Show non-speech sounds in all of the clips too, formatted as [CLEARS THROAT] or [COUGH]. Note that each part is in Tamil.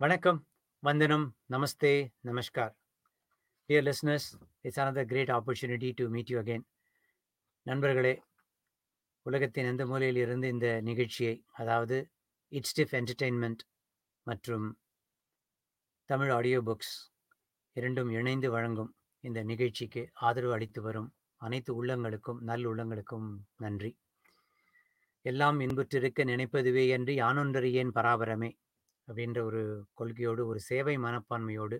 Vanakkam, Vandanam, Namaste, Namaskar. Dear listeners, it's another great opportunity to meet you again. நண்பர்களே உலகத்தின் எந்த மூலையில் இருந்து இந்த நிகழ்ச்சியை அதாவது இட்ஸ்டிஃப் என்டர்டெயின்மெண்ட் மற்றும் தமிழ் ஆடியோ புக்ஸ் இரண்டும் இணைந்து வழங்கும் இந்த நிகழ்ச்சிக்கு ஆதரவு அளித்து வரும் அனைத்து உள்ளங்களுக்கும் நல் உள்ளங்களுக்கும் நன்றி எல்லாம் இன்புற்றிருக்க நினைப்பதுவே என்று யானொன்றறியேன் பராபரமே அப்படின்ற ஒரு கொள்கையோடு ஒரு சேவை மனப்பான்மையோடு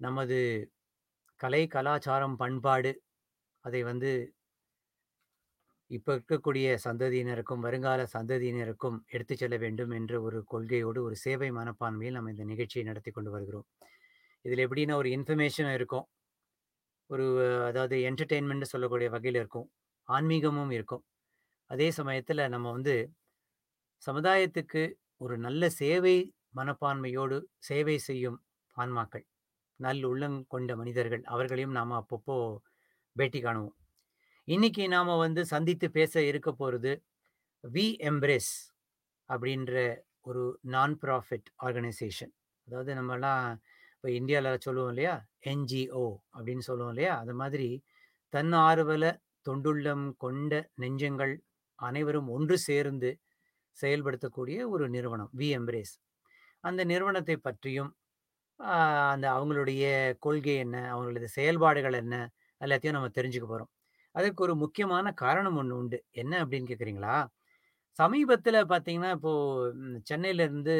நமது கலை கலாச்சாரம் பண்பாடு அதை வந்து இப்போ இருக்கக்கூடிய சந்ததியினருக்கும் வருங்கால சந்ததியினருக்கும் எடுத்து செல்ல வேண்டும் என்ற ஒரு கொள்கையோடு ஒரு சேவை மனப்பான்மையில் நம்ம இந்த நிகழ்ச்சியை நடத்தி கொண்டு வருகிறோம். இதில் எப்படின்னா ஒரு இன்ஃபர்மேஷன் இருக்கும். ஒரு அதாவது என்டர்டெயின்மெண்ட்னு சொல்லக்கூடிய வகையில் இருக்கும். ஆன்மீகமும் இருக்கும். அதே சமயத்தில் நம்ம வந்து சமுதாயத்துக்கு ஒரு நல்ல சேவை மனப்பான்மையோடு சேவை செய்யும் ஆன்மாக்கள். நல் உள்ளம் கொண்ட மனிதர்கள். அவர்களையும் நாம் அப்பப்போ பேட்டி காணுவோம். இன்னைக்கு நாம் வந்து சந்தித்து பேச இருக்க போகிறது வி எம்ப்ரேஸ் அப்படின்ற ஒரு நான் ப்ராஃபிட் ஆர்கனைசேஷன் அதாவது நம்மலாம் இப்போ இந்தியாவில் சொல்லுவோம் இல்லையா? என்ஜிஓ அப்படின்னு சொல்லுவோம் இல்லையா? அது மாதிரி தன் ஆர்வல தொண்டுள்ளம் கொண்ட நெஞ்சங்கள் அனைவரும் ஒன்று சேர்ந்து செயல்படுத்தக்கூடிய ஒரு நிறுவனம் வி எம்ப்ரேஸ் அந்த நிறுவனத்தை பற்றியும் அந்த அவங்களுடைய கொள்கை என்ன அவங்களது செயல்பாடுகள் என்ன எல்லாத்தையும் நம்ம தெரிஞ்சுக்க போகிறோம் அதுக்கு ஒரு முக்கியமான காரணம் ஒன்று உண்டு. என்ன அப்படின்னு கேட்குறீங்களா சமீபத்தில் பார்த்தீங்கன்னா இப்போது சென்னையிலேருந்து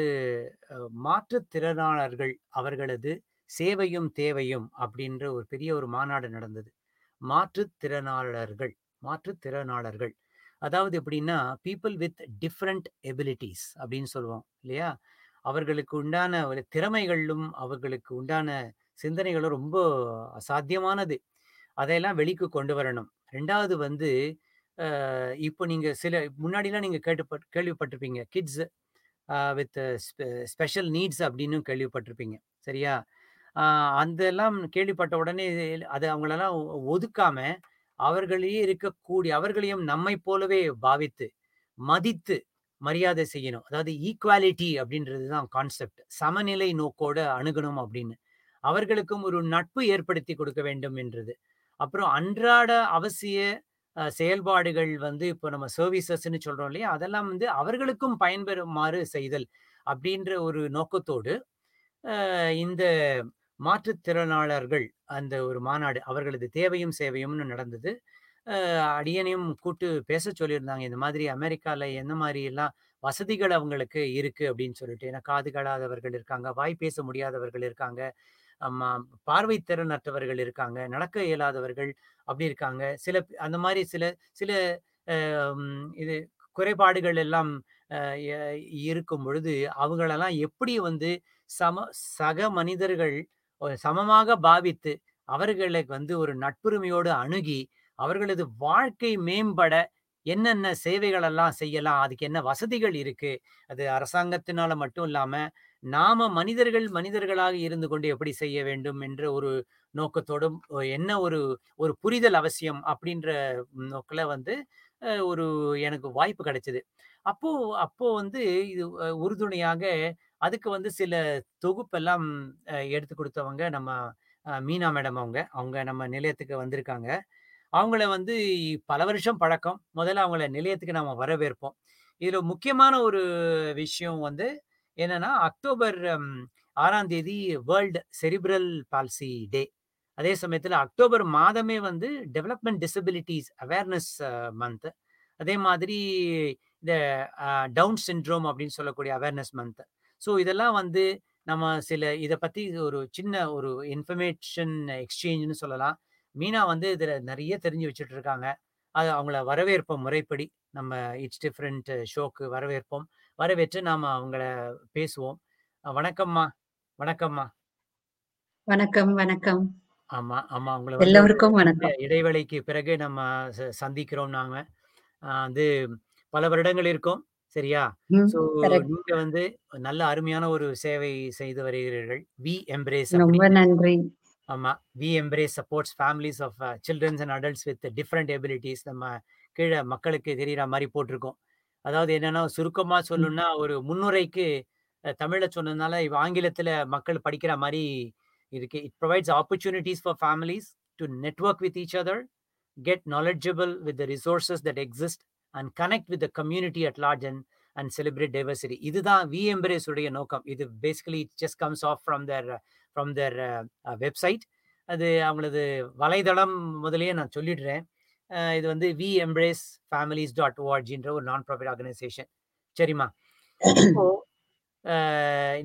மாற்றுத்திறனாளர்கள் அவர்களது சேவையும் தேவையும் அப்படின்ற ஒரு பெரிய ஒரு மாநாடு நடந்தது. மாற்றுத்திறனாளர்கள் மாற்றுத்திறனாளர்கள். அதாவது எப்படின்னா பீப்புள் வித் டிஃப்ரெண்ட் எபிலிட்டிஸ் அப்படின்னு சொல்லுவோம் இல்லையா? அவர்களுக்கு உண்டான ஒரு திறமைகளும் அவர்களுக்கு உண்டான சிந்தனைகளும் ரொம்ப அசாத்தியமானது. அதையெல்லாம் வெளிக்கு கொண்டு வரணும். ரெண்டாவது வந்து இப்போ நீங்கள் சில முன்னாடிலாம் நீங்கள் கேட்டு கேள்விப்பட்டிருப்பீங்க கிட்ஸ் வித் ஸ்பெஷல் நீட்ஸ் அப்படின்னு கேள்விப்பட்டிருப்பீங்க சரியா? அதெல்லாம் கேள்விப்பட்ட உடனே அது அவங்களெல்லாம் ஒதுக்காமல் அவர்களே இருக்கக்கூடிய அவர்களையும் நம்மை போலவே பாவித்து மதித்து மரியாதை செய்யணும். அதாவது ஈக்குவாலிட்டி அப்படின்றது தான் கான்செப்ட் சமநிலை நோக்கோட அணுகணும் அப்படின்னு. அவர்களுக்கும் ஒரு நட்பு ஏற்படுத்தி கொடுக்க வேண்டும் என்றது. அப்புறம் அன்றாட அவசிய செயல்பாடுகள் வந்து இப்போ நம்ம சர்வீசஸ்ன்னு சொல்றோம் இல்லையா? அதெல்லாம் வந்து அவர்களுக்கும் பயன்பெறுமாறு செய்தல் அப்படின்ற ஒரு நோக்கத்தோடு இந்த மாற்றுத்திறனாளர்கள் அந்த ஒரு மாநாடு அவர்களது தேவையும் சேவையும்னு நடந்தது. அடியனையும் கூட்டு பேச சொல்லியிருந்தாங்க. இந்த மாதிரி அமெரிக்காவில் என்ன மாதிரி எல்லாம் வசதிகள் அவங்களுக்கு இருக்கு அப்படின்னு சொல்லிட்டு. ஏன்னா காது களாதவர்கள் இருக்காங்க வாய் பேச முடியாதவர்கள் இருக்காங்க பார்வைத்திறனற்றவர்கள் இருக்காங்க நடக்க இயலாதவர்கள் அப்படி இருக்காங்க. சில அந்த மாதிரி சில சில இது குறைபாடுகள் எல்லாம் இருக்கும் பொழுது அவங்களெல்லாம் எப்படி வந்து சம சக மனிதர்கள் சமமாக பாவித்து அவர்களுக்கு வந்து ஒரு நட்புரிமையோடு அணுகி அவர்களது வாழ்க்கை மேம்பட என்னென்ன சேவைகள் எல்லாம் செய்யலாம் அதுக்கு என்ன வசதிகள் இருக்கு அது அரசாங்கத்தினால மட்டும் இல்லாம நாம மனிதர்கள் மனிதர்களாக இருந்து கொண்டு எப்படி செய்ய வேண்டும் என்ற ஒரு நோக்கத்தோடும் என்ன ஒரு ஒரு புரிதல் அவசியம் அப்படின்ற நோக்கில் வந்து ஒரு எனக்கு வாய்ப்பு கிடைச்சது. அப்போ அப்போ வந்து இது உறுதுணையாக அதுக்கு வந்து சில தொகுப்பெல்லாம் எடுத்து கொடுத்தவங்க நம்ம மீனா மேடம் அவங்க. அவங்க நம்ம நிலையத்துக்கு வந்திருக்காங்க. அவங்கள வந்து பல வருஷம் பழக்கம். முதல்ல அவங்கள நிலையத்துக்கு நம்ம வரவேற்போம். இதில் முக்கியமான ஒரு விஷயம் வந்து என்னன்னா அக்டோபர் ஆறாம் தேதி வேர்ல்டு செரிப்ரல் பால்சி டே அதே சமயத்தில் அக்டோபர் மாதமே வந்து டெவலப்மெண்ட் டிசபிலிட்டிஸ் அவேர்னஸ் மந்த் அதே மாதிரி இந்த டவுன் சின்ட்ரோம் அப்படின்னு சொல்லக்கூடிய அவேர்னஸ் மந்த் ஸோ இதெல்லாம் வந்து நம்ம சில இதை பற்றி ஒரு சின்ன ஒரு இன்ஃபர்மேஷன் எக்ஸ்சேஞ்சுன்னு சொல்லலாம். மீனா வந்து இதில் நிறைய தெரிஞ்சு வச்சுட்டு இருக்காங்க அது அவங்கள வரவேற்போம் முறைப்படி. நம்ம இட்ஸ் டிஃப்ரெண்ட் ஷோக்கு வரவேற்போம். வரவேற்று நாம் அவங்கள பேசுவோம். வணக்கம்மா. வணக்கம்மா. வணக்கம் வணக்கம். ஆமா ஆமா. உங்களை எல்லோருக்கும் வணக்கம். இடைவேளைக்கு பிறகு நம்ம சந்திக்கிறோம் நாங்க வந்து பல வருடங்கள் இருக்கும். சரியா? சோ நீங்க வந்து நல்ல அருமையான ஒரு சேவை செய்து வருகிறீர்கள். வி எம்ப்ரேஸ் ரொம்ப நன்றி. ஆமா. We embrace supports families of childrens and adults with different abilities நம்ம கீழே மக்களுக்கு தெரியுற மாதிரி போட்டிருக்கோம். அதாவது என்னன்னா சுருக்கமா சொல்லணும்னா ஒரு முன்னுரைக்கு அ தமிழ்ல சொன்னதுனால, இப்ப ஆங்கிலத்தில மக்கள் படிக்கிற மாரி இருக்கு. It provides opportunities for families to network with each other, get knowledgeable with the resources that exist and connect with the community at large and and celebrate diversity. இதுதான் வி எம்பரேஸ் உடைய நோக்கம். இது basically just comes of from their from their website. அது அவங்களது வலைதளம் முதலே நான் சொல்லிடுறேன். இது வந்து வி எம்ப்ரேஸ் ஃபேமிலிஸ் டாட் ஓஆர்ஜின்ற ஒரு நான் ப்ராஃபிட் ஆர்கனைசேஷன். சரிம்மா. இப்போ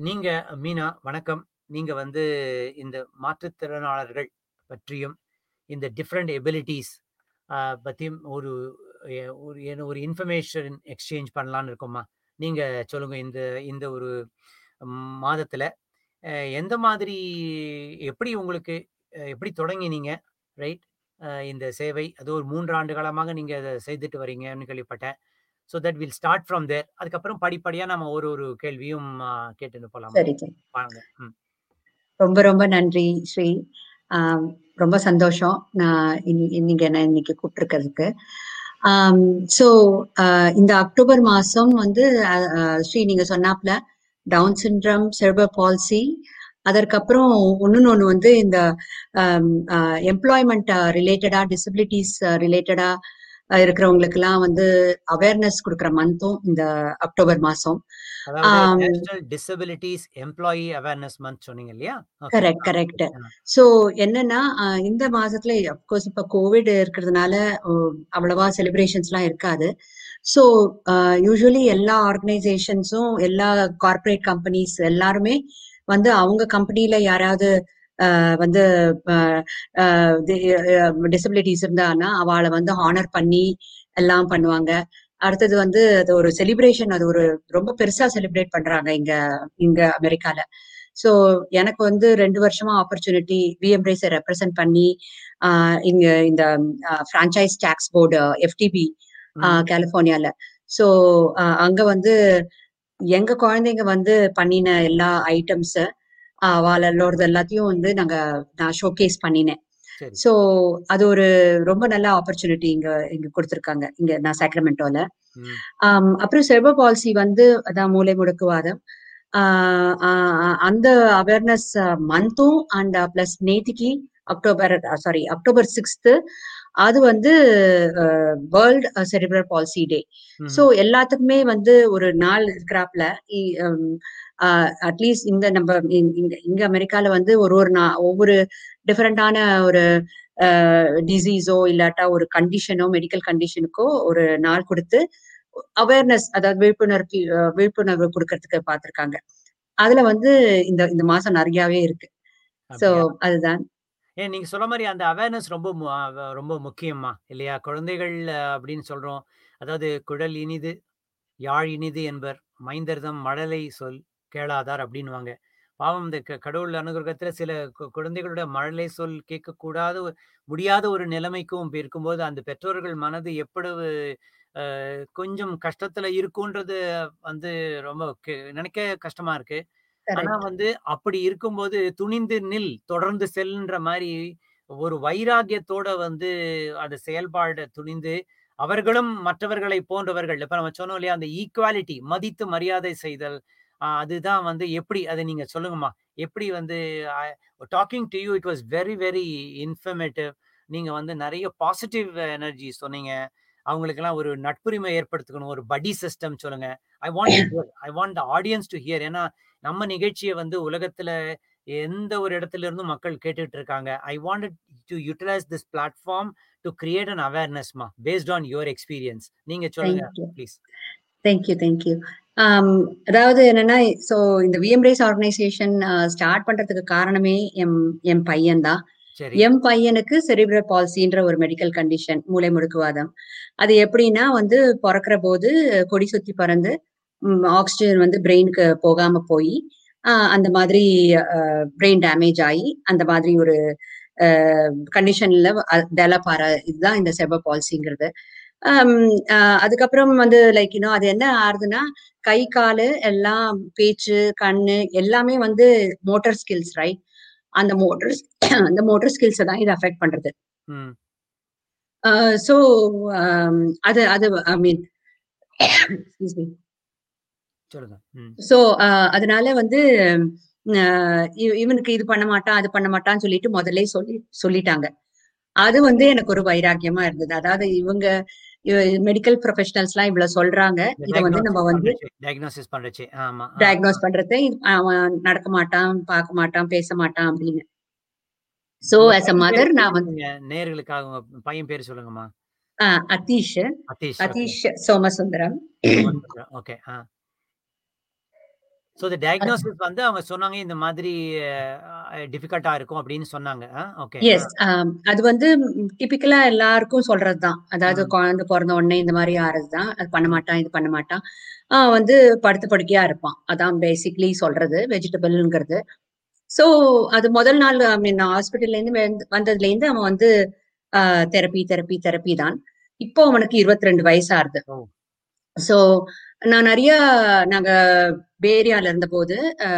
நீங்க மீனா வணக்கம். நீங்க வந்து இந்த மாற்றுத்திறனாளர்கள் பற்றியும், இந்த டிஃப்ரெண்ட் எபிலிட்டிஸ் பற்றியும் ஒரு ஒரு என்ன ஒரு இன்ஃபர்மேஷன் எக்ஸ்சேஞ்ச் பண்ணலான்னு இருக்கோம்மா. நீங்க சொல்லுங்க. இந்த இந்த ஒரு மாதத்தில எந்த மாதிரி எப்படி உங்களுக்கு எப்படி தொடங்கினீங்க? ரைட். இந்த சேவை. அது ஒரு 3 ஆண்டு காலமாக நீங்க அத செய்துட்டு வரீங்கன்னு கேள்விப்பட்டேன். So that will start from there. அதுக்கப்புறம் படிப்படியா நம்ம ஒரு ஒரு கேள்வியும் அ கேட்டுட்டு போலாமா? வாங்க. ரொம்ப ரொம்ப நன்றி ஸ்ரீ. ரொம்ப சந்தோஷம். நான் நீங்க என்ன இன்னைக்கு கூப்பிட்டுருக்கிறதுக்கு. Um, ஸோ அ uh, இந்த அக்டோபர் மாசம் வந்து ஸ்ரீ நீங்க சொன்னாப்ல டவுன் சிண்ட்ரம் செர்பர் பால்சி அதற்கப்புறம் இன்னொன்னு ஒன்று வந்து இந்த எம்ப்ளாய்மெண்ட் அ ரிலேட்டடா, டிசபிலிட்டிஸ் ரிலேட்டடா அ இருக்கிறவங்களுக்கெல்லாம் வந்து அவேர்னஸ் குடுக்குற மந்த்தும் இந்த அக்டோபர் மாசம். டிசபிலிட்டீஸ் எம்ப்ளாயி அவேர்னஸ் மந்த் சொன்னீங்க இல்லையா? கரெக்ட். கரெக்ட். ஸோ என்னன்னா, இந்த மாசத்துல அஃப்கோர்ஸ் இப்ப கோவிட் இருக்கிறதுனால அவ்வளவா செலிப்ரேஷன்ஸ்லாம் இருக்காது. ஸோ அ யூசுவலி எல்லா ஆர்கனைசேஷன்ஸும், எல்லா கார்ப்பரேட் கம்பெனிஸ் எல்லாருமே வந்து அவங்க கம்பெனில யாராவது வந்து டிசபிலிட்டீஸ் இருந்தான்னா, அவாள வந்து ஹானர் பண்ணி எல்லாம் பண்ணுவாங்க. அடுத்தது வந்து அது ஒரு செலிப்ரேஷன் அது ஒரு ரொம்ப பெருசா செலிப்ரேட் பண்றாங்க இங்க இங்க அமெரிக்கால. ஸோ எனக்கு வந்து 2 வருஷமா ஆப்பர்ச்சுனிட்டி வி எம்ப்ரேஸ ரெப்ரசன்ட் பண்ணி, இங்க இந்த uh franchise tax board FTB. கலிஃபோர்னியால. ஸோ அங்க வந்து எங்க குழந்தைங்க வந்து பண்ணின எல்லா ஐட்டம்ஸ எல்லாத்தையும் வந்து நாங்க நான் ஷோகேஸ் பண்ணினேன். ஸோ அது ஒரு ரொம்ப நல்ல ஆப்பர்ச்சுனிட்டி இங்க இங்க குடுத்துருக்காங்க. இங்க நான். அம் அப்புறம் செர்பர் பால்சி வந்து அதான் மூலை முடக்குவாதம். அந்த அவேர்னஸ் மந்த்தும் அண்ட் பிளஸ் நேத்திக்கு அக்டோபர் சாரி அக்டோபர் 6த் அது வந்து world cerebral palsy day. So. எல்லாத்துக்குமே வந்து ஒரு நாள் இருக்கிறாப்ல. அட்லீஸ்ட் இந்த இங் இங்க அமெரிக்கால வந்து ஒரு ஒரு நா ஒவ்வொரு டிஃபரண்டான ஒரு டிசீஸோ இல்லாட்டா ஒரு கண்டிஷனோ மெடிக்கல் கண்டிஷனுக்கோ ஒரு நாள் குடுத்து அவேர்னஸ் அதாவது விழிப்புணர்ச்சி அ விழிப்புணர்வு குடுக்கறதுக்கு பார்த்திருக்காங்க. அதுல வந்து இந்த இந்த மாசம் நெறையாவே இருக்கு. அப்படியா? அதுதான். ஏன் நீங்க சொன்ன மாரி அந்த அவேர்னஸ் ரொம்ப ரொம்ப முக்கியம்மா. இல்லையா? குழந்தைகள் அப்படின்னு சொல்றோம். அதாவது "குழல் இனிது, யாழ் இனிது என்பர். மைந்தர்தம் மழலை சொல் கேளாதார்" அப்படின்னுவாங்க. பாவம் இந்த கடவுள் அனுகிரகத்துல சில குழந்தைகளுடைய மழலை சொல் கேட்கக்கூடாத முடியாத ஒரு நிலைமைக்கும் இருக்கும்போது, அந்த பெற்றோர்கள் மனது எவ்வளவு கொஞ்சம் கஷ்டத்துல இருக்குன்றது வந்து ரொம்ப நினைக்க கஷ்டமா இருக்கு. ஆனா. வந்து அப்படி இருக்கும்போது துணிந்து நில், தொடர்ந்து செல்ன்ற மாரி ஒரு வைராக்கியத்தோட வந்து அந்த செயல்பாட துணிந்து, அவர்களும் மற்றவர்களை போன்றவர்கள் இப்ப நம்ம சொன்னோம் இல்லையா? அந்த ஈக்குவாலிட்டி மதித்து மரியாதை செய்தல். அதுதான் வந்து எப்படி அத நீங்க சொல்லுங்கம்மா. எப்படி வந்து talking to you it was very very informative. நீங்க வந்து நெறைய பாசிட்டிவ் எனர்ஜி சொன்னீங்க. அவங்களுக்கெல்லாம் ஒரு நட்புரிமை ஏற்படுத்திக்கணும். ஒரு படி சிஸ்டம் சொல்லுங்க. I want. I want the audience to hear. ஏன்னா நம்ம நிகழ்ச்சிய வந்து உலகத்துல எந்த ஒரு இடத்துல இருந்தும் மக்கள் கேட்டுட்டு இருக்காங்க. I wanted to utilise this platform to create an அவேர்னஸ்மா based on your experience. நீங்க சொல்லுங்க. Please. Thank you, thank you. ஆம் அதாவது என்னன்னா, ஸோ இந்த விஎம்ரேஸ் ஆர்கனைசேஷன் ஸ்டார்ட் பண்றதுக்கு காரணமே எம் என் பையன் தான். என் பையனுக்கு செரிப்ரல் பால்சின்ற ஒரு மெடிக்கல் கண்டிஷன் மூளை முடுக்குவாதம். அது எப்படின்னா வந்து பொறக்கிற போது கொடி சுத்தி பறந்து ம் ஆக்ஸிஜன் வந்து பிரெயினுக்கு போகாம போயி, அந்த மாதிரி பிரெயின் டேமேஜ் ஆயி, அந்த மாதிரி ஒரு கண்டிஷன்ல டெவலப் ஆற இதுதான் இந்த செர்பர் பால்சிங்கிறது. அதுக்கப்புறம் வந்து லைக் நோ அது என்ன ஆறுதுன்னா, கை, காலு எல்லாம் பேச்சு, கண்ணு எல்லாமே வந்து மோட்டார் ஸ்கில்ஸ் ரைட்? அந்த மோட்டார் [COUGHS] அந்த மோட்டார் ஸ்கில்ஸ தான் இது அஃபெக்ட் பண்றது. ஸோ அது அது ஐ மீன். ஸோ அதனால வந்து இவனுக்கு இது பண்ண மாட்டான், அது பண்ண மாட்டான்னு சொல்லிட்டு முதல்லயே சொல்லி சொல்லிட்டாங்க. அது வந்து எனக்கு ஒரு வைராக்கியமா இருந்தது. அதாவது இவங்க மெடிக்கல் ப்ரொஃபஷனல்ஸ்லாம் இவ்வளவு சொல்றாங்க. இத வந்து நம்ம வந்து டயக்னோசிஸ் பண்றச்சே. ஆமா. டயக்னோஸ் பண்றது அவன் நடக்க மாட்டான், பார்க்க மாட்டான், பேச மாட்டான் அப்படின்னு. ஸோ உங்க ஆஸ் அ மதர் நான் வந்து உங்க பையன் பேரு சொல்லுங்கம்மா. அத்தீஷ், அத்தீஷ். சோமசுந்தரம். ஓகே. ஸோ இந்த டயக்னோசிஸ் வந்து அவங்க சொன்னாங்க இந்த மாதிரி டிஃபிகல்ட்டா இருக்கும் அப்படின்னு சொன்னாங்க. ஓகே. எஸ். அது வந்து டிபிக்கலா எல்லாருக்கும் சொல்றது தான். அதாவது. குழந்தை பொறந்த உடனே இந்த மாரி ஆறது தான். அது பண்ண. மாட்டான், இது பண்ண மாட்டான். அ வந்து படுத்த படுக்கையா இருப்பான். அதான் பேசிக்கலி சொல்றது. வெஜிடபிள்ங்கிறது. ஸோ அது முதல் நாள் ஐ மீன் ஹாஸ்பிட்டல்லேருந்து வெந் வந்ததுலேருந்து அவன் வந்து தெரப்பி, தெரப்பி, தெரப்பி தான். இப்போ அவனுக்கு 22 வயசு ஆறுது. ஓ! ஸோ நான் நெறைய நாங்க பே ஏரியால இருந்தபோது அ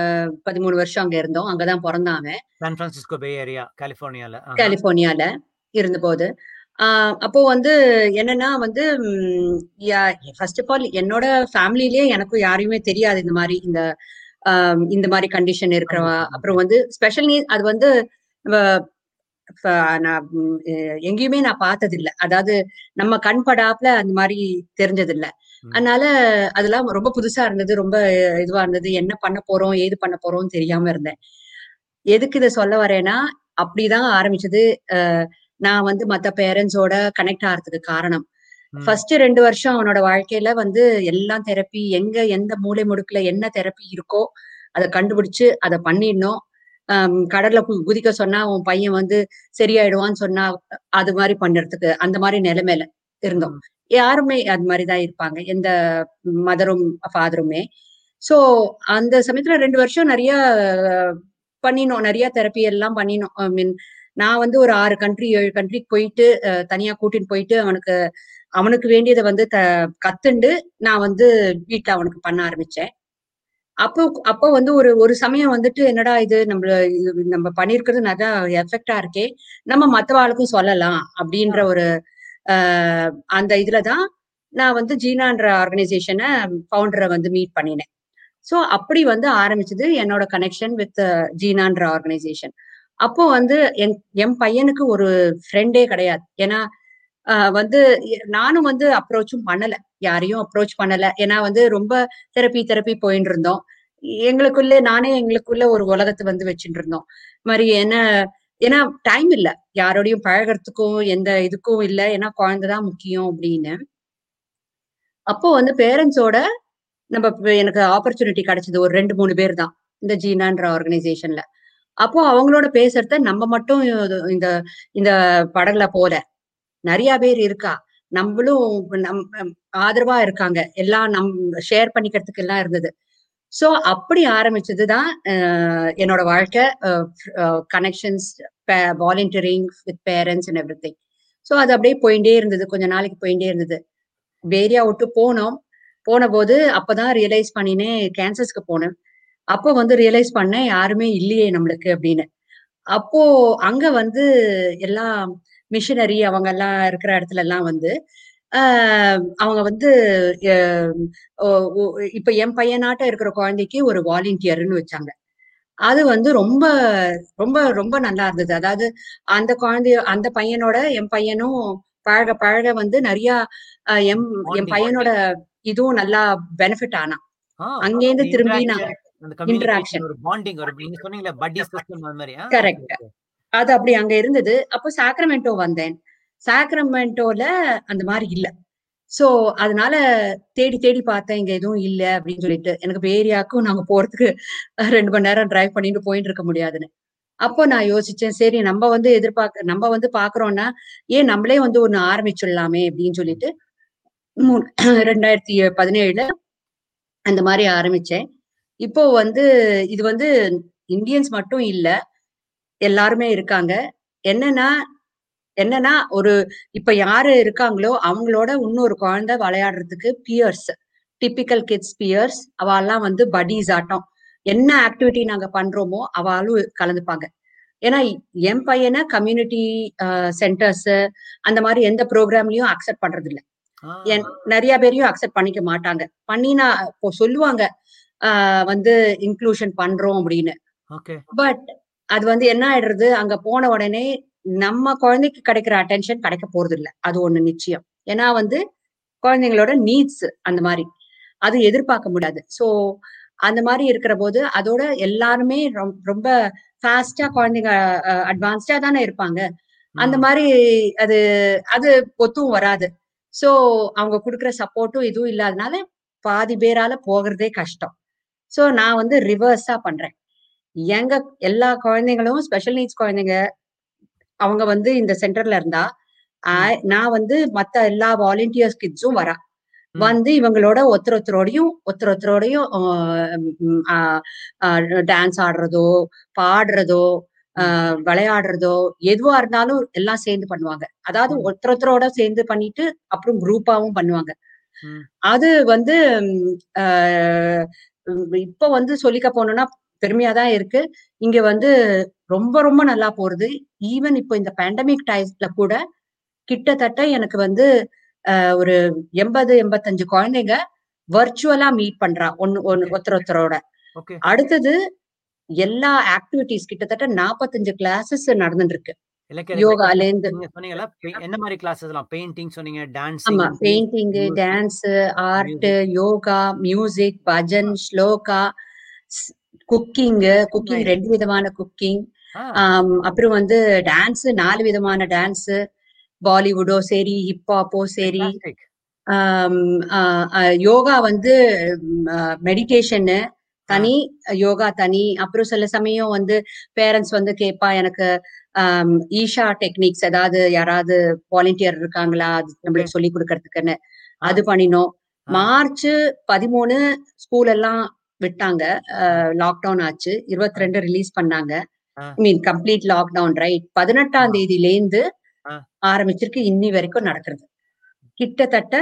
13 வருஷம் அங்க இருந்தோம். அங்க தான் பொறந்தான் அவன். சான் பிரான்சிஸ்கோ பே ஏரியா, கலிஃபோர்னியால. ஆஹா. கலிஃபோர்னியால இருந்தபோது. அப்போ வந்து என்னன்னா வந்து ஃபர்ஸ்ட் ஆஃப் ஆல் என்னோட ஃபேமிலிலயே எனக்கும் யாரையுமே தெரியாது இந்த மாரி இந்த இந்த மாரி கண்டிஷன் இருக்கிறவா. அப்புறம். வந்து ஸ்பெஷல் நீட் அது வந்து நான் எங்கேயுமே நான் பார்த்ததில்ல. அதாவது நம்ம கண் படாப்ல அந்த மாரி தெரிஞ்சதில்ல. ம். அதனால அதெல்லாம் ரொம்ப புதுசா இருந்தது. ரொம்ப இதுவா இருந்தது. என்ன பண்ண போறோம்? ஏது பண்ண போறோம்ன்னு தெரியாம இருந்தேன். எதுக்கு இத சொல்ல வரேன்னா, அப்படிதான் ஆரம்பிச்சது. நான் வந்து மத்த பேரண்ட்ஸோட கனெக்ட் ஆறதுக்கு காரணம். ஃபர்ஸ்ட் 2 வருஷம் அவனோட வாழ்க்கையில வந்து எல்லாம் தெரப்பி எங்க எந்த மூலை முடுக்குல என்ன தெரப்பி இருக்கோ, அத கண்டுபிடிச்சு அத பண்ணிடணும். கடல்ல குதிக்க சொன்னா, உன் பையன் வந்து சரியாயிடுவான்னு சொன்னா, அது மாரி பண்றதுக்கு அந்த மாரி நெலைமையில இருந்தோம். யாருமே அது மாரி தான் இருப்பாங்க. எந்த மதரும், ஃபாதருமே. ஸோ அந்த சமயத்துல 2 வருஷம் நெறைய பண்ணினோம். நெறைய தெரப்பி எல்லாம் பண்ணினோம். ஐ மீன் நான் வந்து ஒரு 6 கண்ட்ரி, 7 கண்ட்ரிக்கு போயிட்டு தனியா கூட்டிட்டு போயிட்டு அவனுக்கு அவனுக்கு வேண்டியத வந்து த கத்துண்டு நான் வந்து வீட்ல அவனுக்கு பண்ண ஆரம்பிச்சேன். அப்போ அப்போ வந்து ஒரு ஒரு சமயம் வந்துட்டு என்னடா இது நம்மள இது நம்ம பண்ணியிருக்கிறது நல்லா எஃபெக்ட்டா இருக்கே! நம்ம மத்தவாளுக்கும் சொல்லலாம் அப்படின்ற. ஒரு அந்த இதுல தான் நான் வந்து ஜீனான்ற ஆர்கனைசேஷனை ஃபவுண்டரை வந்து மீட் பண்ணினேன். ஸோ அப்படி வந்து ஆரம்பிச்சது என்னோட கனெக்ஷன் வித் ஜீனான்ற ஆர்கனைசேஷன். அப்போ வந்து என் என் பையனுக்கு ஒரு ஃப்ரெண்டே கிடையாது. ஏன்னா வந்து நானும் வந்து அப்ரோச்சும் பண்ணல. யாரையும் அப்ரோச் பண்ணல. ஏன்னா வந்து ரொம்ப தெரப்பி தெரப்பி போயின்னு இருந்தோம். எங்களுக்குள்ளே நானே எங்களுக்குள்ள ஒரு உலகத்தை வந்து வச்சுட்டு இருந்தோம். இது என்ன ஏன்னா டைம் இல்ல. யாரோடையும் பழகுறதுக்கும், எந்த இதுக்கும் இல்ல. ஏன்னா குழந்தைதான் முக்கியம் அப்படின்னு. அப்போ வந்து பேரண்ட்ஸோட நம்ம எனக்கு ஆப்பர்ச்சுனிட்டி கிடைச்சது. ஒரு 2, 3 பேர் தான். இந்த ஜீனான்ற ஆர்கனைசேஷன்ல. அப்போ அவங்களோட பேசுறத நம்ம மட்டும் இந்த இந்த படகுல போல. நிறைய பேர் இருக்கா. நம்மளும் நம் ஆதரவா இருக்காங்க. எல்லாம் நம் ஷேர் பண்ணிக்கிறதுக்கு எல்லாம் இருந்தது. ஸோ அப்படி ஆரம்பிச்சது தான் என்னோட வாழ்க்கை. Connections, volunteering with parents and everything. So அது அப்படியே போயிட்டே இருந்தது. கொஞ்ச நாளைக்கு போயிட்டே இருந்தது. வேரியா விட்டு போனோம். போன போது அப்பதான் ரியலைஸ் பண்ணினேன் கேன்சர்ஸ்க்கு போனேன். அப்போ வந்து ரியலைஸ் பண்ணேன் யாருமே இல்லையே நம்மளுக்கு அப்படின்னு. அப்போ அங்க வந்து எல்லாம் அவங்க எல்லாம் இருக்கிற இடத்துல எல்லாம் வந்து, அவங்க வந்து இப்ப என் பையனாட்டம் இருக்கிற குழந்தைக்கு ஒரு வாலண்டியர்ன்னு வச்சாங்க. அது வந்து ரொம்ப ரொம்ப ரொம்ப நல்லா இருந்தது. அதாவது அந்த குழந்தைய அந்த பையனோட என் பையனும் பழக பழக வந்து நெறையா எம் என். பையனோட இதுவும் நல்லா பெனிஃபிட் ஆனான். ஆ. அங்கேருந்து திரும்பி நான் இன்டராக்ஷன், பாண்டிங் கரெக்ட். அது அப்படி அங்க இருந்தது. அப்போ சாக்ரமென்டோ வந்தேன். சாக்ரமெண்டோல அந்த மாதிரி இல்லை ஸோ அதனால தேடி தேடி பார்த்தேன். இங்க எதுவும் இல்ல அப்படின்னு சொல்லிட்டு. எனக்கு பே ஏரியாவுக்கும் நாங்க போறதுக்கு ரெண்டு மணி நேரம் டிரைவ் பண்ணிட்டு போயிட்டு இருக்க முடியாதுன்னு. அப்போ நான் யோசிச்சேன். சரி நம்ம வந்து எதிர்பார்க்க நம்ம வந்து பாக்குறோம்னா ஏன் நம்மளே வந்து ஒண்ணு ஆரம்பிச்சிடலாமே அப்படின்னு சொல்லிட்டு, ரெண்டாயிரத்தி பதினேழுல அந்த மாதிரி ஆரம்பிச்சேன். இப்போ வந்து இது வந்து இந்தியன்ஸ் மட்டும் இல்ல. எல்லாருமே இருக்காங்க. என்னன்னா என்னன்னா ஒரு இப்ப யாரு இருக்காங்களோ, அவங்களோட இன்னொரு குழந்தை விளையாடுறதுக்கு பியர்ஸ், டிபிக்கல் கிட்ஸ் பியர்ஸ் அவாலாம் வந்து பட்டீஸ் ஆட்டம். என்ன ஆக்டிவிட்டி நாங்க பண்றோமோ, அவாளும் கலந்துப்பாங்க. ஏன்னா என் பையன கம்யூனிட்டி சென்டர்ஸ் அந்த மாரி எந்த புரோகிராம்லயும் அக்செப்ட் பண்றதில்ல. ஆ. என் நெறைய பேரையும் அக்செப்ட் பண்ணிக்க மாட்டாங்க. பண்ணினா இப்போ சொல்லுவாங்க. வந்து இன்க்ளூஷன் பண்றோம் அப்படின்னு பட் அது வந்து என்ன ஆயிடுறது அங்க போன உடனே நம்ம குழந்தைக்கு கிடைக்கிற அட்டென்ஷன் கிடைக்க போறது இல்ல அது ஒண்ணு நிச்சயம். ஏன்னா வந்து குழந்தைங்களோட நீட்ஸ் அந்த மாதிரி. அது எதிர்பார்க்க முடியாது. சோ அந்த மாதிரி இருக்கிற போது அதோட எல்லாருமே ரொம்- ரொம்ப ஃபாஸ்டா குழந்தைங்க அட்வான்ஸ்டா தானே இருப்பாங்க. அந்த மாதிரி அது அது ஒத்தும் வராது. சோ அவங்க கொடுக்குற சப்போர்ட்டும் இதுவும் இல்லாதனால பாதி பேரால போகிறதே கஷ்டம். சோ நான் வந்து ரிவர்ஸா பண்றேன். எங்க எல்லா குழந்தைங்களும் ஸ்பெஷல் நீட்ஸ் குழந்தைங்க அவங்க வந்து இந்த சென்டர்ல இருந்தா நான் வந்து மத்த எல்லா வாலண்டியர்ஸ் கிட்ஸும் வரா. வந்து இவங்களோட ஒருத்தர் ஒருத்தரோடையும் ஒருத்தர் ஒருத்தரோடையும் டான்ஸ் ஆடுறதோ பாடுறதோ விளையாடுறதோ எதுவா இருந்தாலும் எல்லாம் சேர்ந்து பண்ணுவாங்க அதாவது. ஒருத்தர் ஒருத்தரோட சேர்ந்து பண்ணிட்டு அப்புறம் குரூப்பாவும் பண்ணுவாங்க. அது வந்து இப்ப வந்து சொல்லிக்க போனோம்னா பெருமையா தான் இருக்கு இங்க வந்து ரொம்ப ரொம்ப நல்லா போறது. ஈவன் இப்போ இந்த பேண்டமிக் டைம்ல கூட கிட்டத்தட்ட எனக்கு வந்து ஒரு எண்பது எண்பத்தஞ்சு குழந்தைங்க வர்ச்சுவலா மீட் பண்றா. ஒன்னு ஒன்னு. ஒருத்தர் ஒருத்தரோட. அடுத்தது எல்லா ஆக்டிவிட்டிஸ் கிட்டத்தட்ட நாற்பத்தஞ்சு கிளாஸஸ் நடந்துட்டு இருக்கு யோகால இருந்து என்ன மாதிரி கிளாஸஸ்லாம் பெயிண்டிங் சொன்னீங்க டான்சிங் ஆமா painting dance art yoga music bhajan sloka cooking cooking. ரெண்டு விதமான குக்கிங் அப்புறம் வந்து டான்ஸ் நாலு விதமான டான்ஸ் பாலிவுடோ சரி ஹிப்ஹாப்போ சரி யோகா வந்து மெடிடேஷனு தனி யோகா தனி அப்புறம் சில சமயம் வந்து பேரண்ட்ஸ் வந்து கேட்பா எனக்கு ஈஷா டெக்னிக்ஸ் ஏதாவது யாராவது வாலண்டியர் இருக்காங்களா அது நம்மளுக்கு சொல்லி கொடுக்கறதுக்குன்னு அது பண்ணினோம். மார்ச் பதிமூணு ஸ்கூல் எல்லாம் விட்டாங்க லாக்டவுன் ஆச்சு இருபத்தி ரெண்டு ரிலீஸ் பண்ணாங்க. மீன் கம்ப்ளீட் லாக்டவுன் ரைட் பதினெட்டாம் ஆ. தேதியில இருந்து ஆ. ஆரம்பிச்சிருக்கு இன்னி வரைக்கும் நடக்கிறது. கிட்டத்தட்ட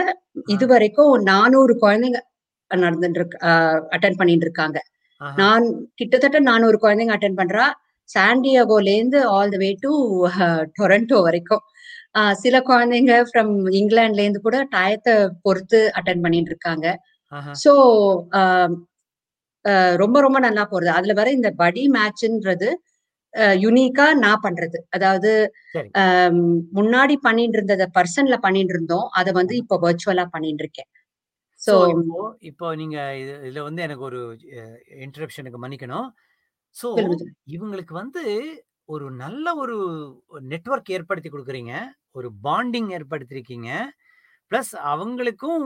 இது வரைக்கும் நானூறு குழந்தைங்க நடந்துட்டு இருக்கு அட்டன் பண்ணிட்டு இருக்காங்க நான் கிட்டத்தட்ட நானூறு குழந்தைங்க அட்டன் பண்றா. சாண்டியாகோல இருந்து all the way to Toronto வரைக்கும். சில குழந்தைங்க ஃப்ரம் இங்கிலாந்துல இருந்து கூட டயத்தை பொறுத்து அட்டன் பண்ணிட்டு இருக்காங்க சோ ரொம்ப ரொம்ப நல்லா போறது. அதுல வர இந்த படி மேட்ச்ன்றது யுனிக்கா நான் பண்றது. அதாவது முன்னாடி பண்ணிட்டு இருந்தத பர்சன்ல பண்ணிட்டு இருந்தோம் அதை வந்து இப்ப வர்ச்சுவலா பண்ணிட்டு இருக்கேன் சோ இப்போ நீங்க இது இதுல வந்து எனக்கு ஒரு இன்டரப்ஷனுக்கு மன்னிக்கணும். சொல்லுங்க இவங்களுக்கு வந்து ஒரு நல்ல ஒரு நெட்வொர்க் ஏற்படுத்தி கொடுக்குறீங்க. ஒரு பாண்டிங் ஏற்படுத்திருக்கீங்க. ப்ளஸ் அவங்களுக்கும்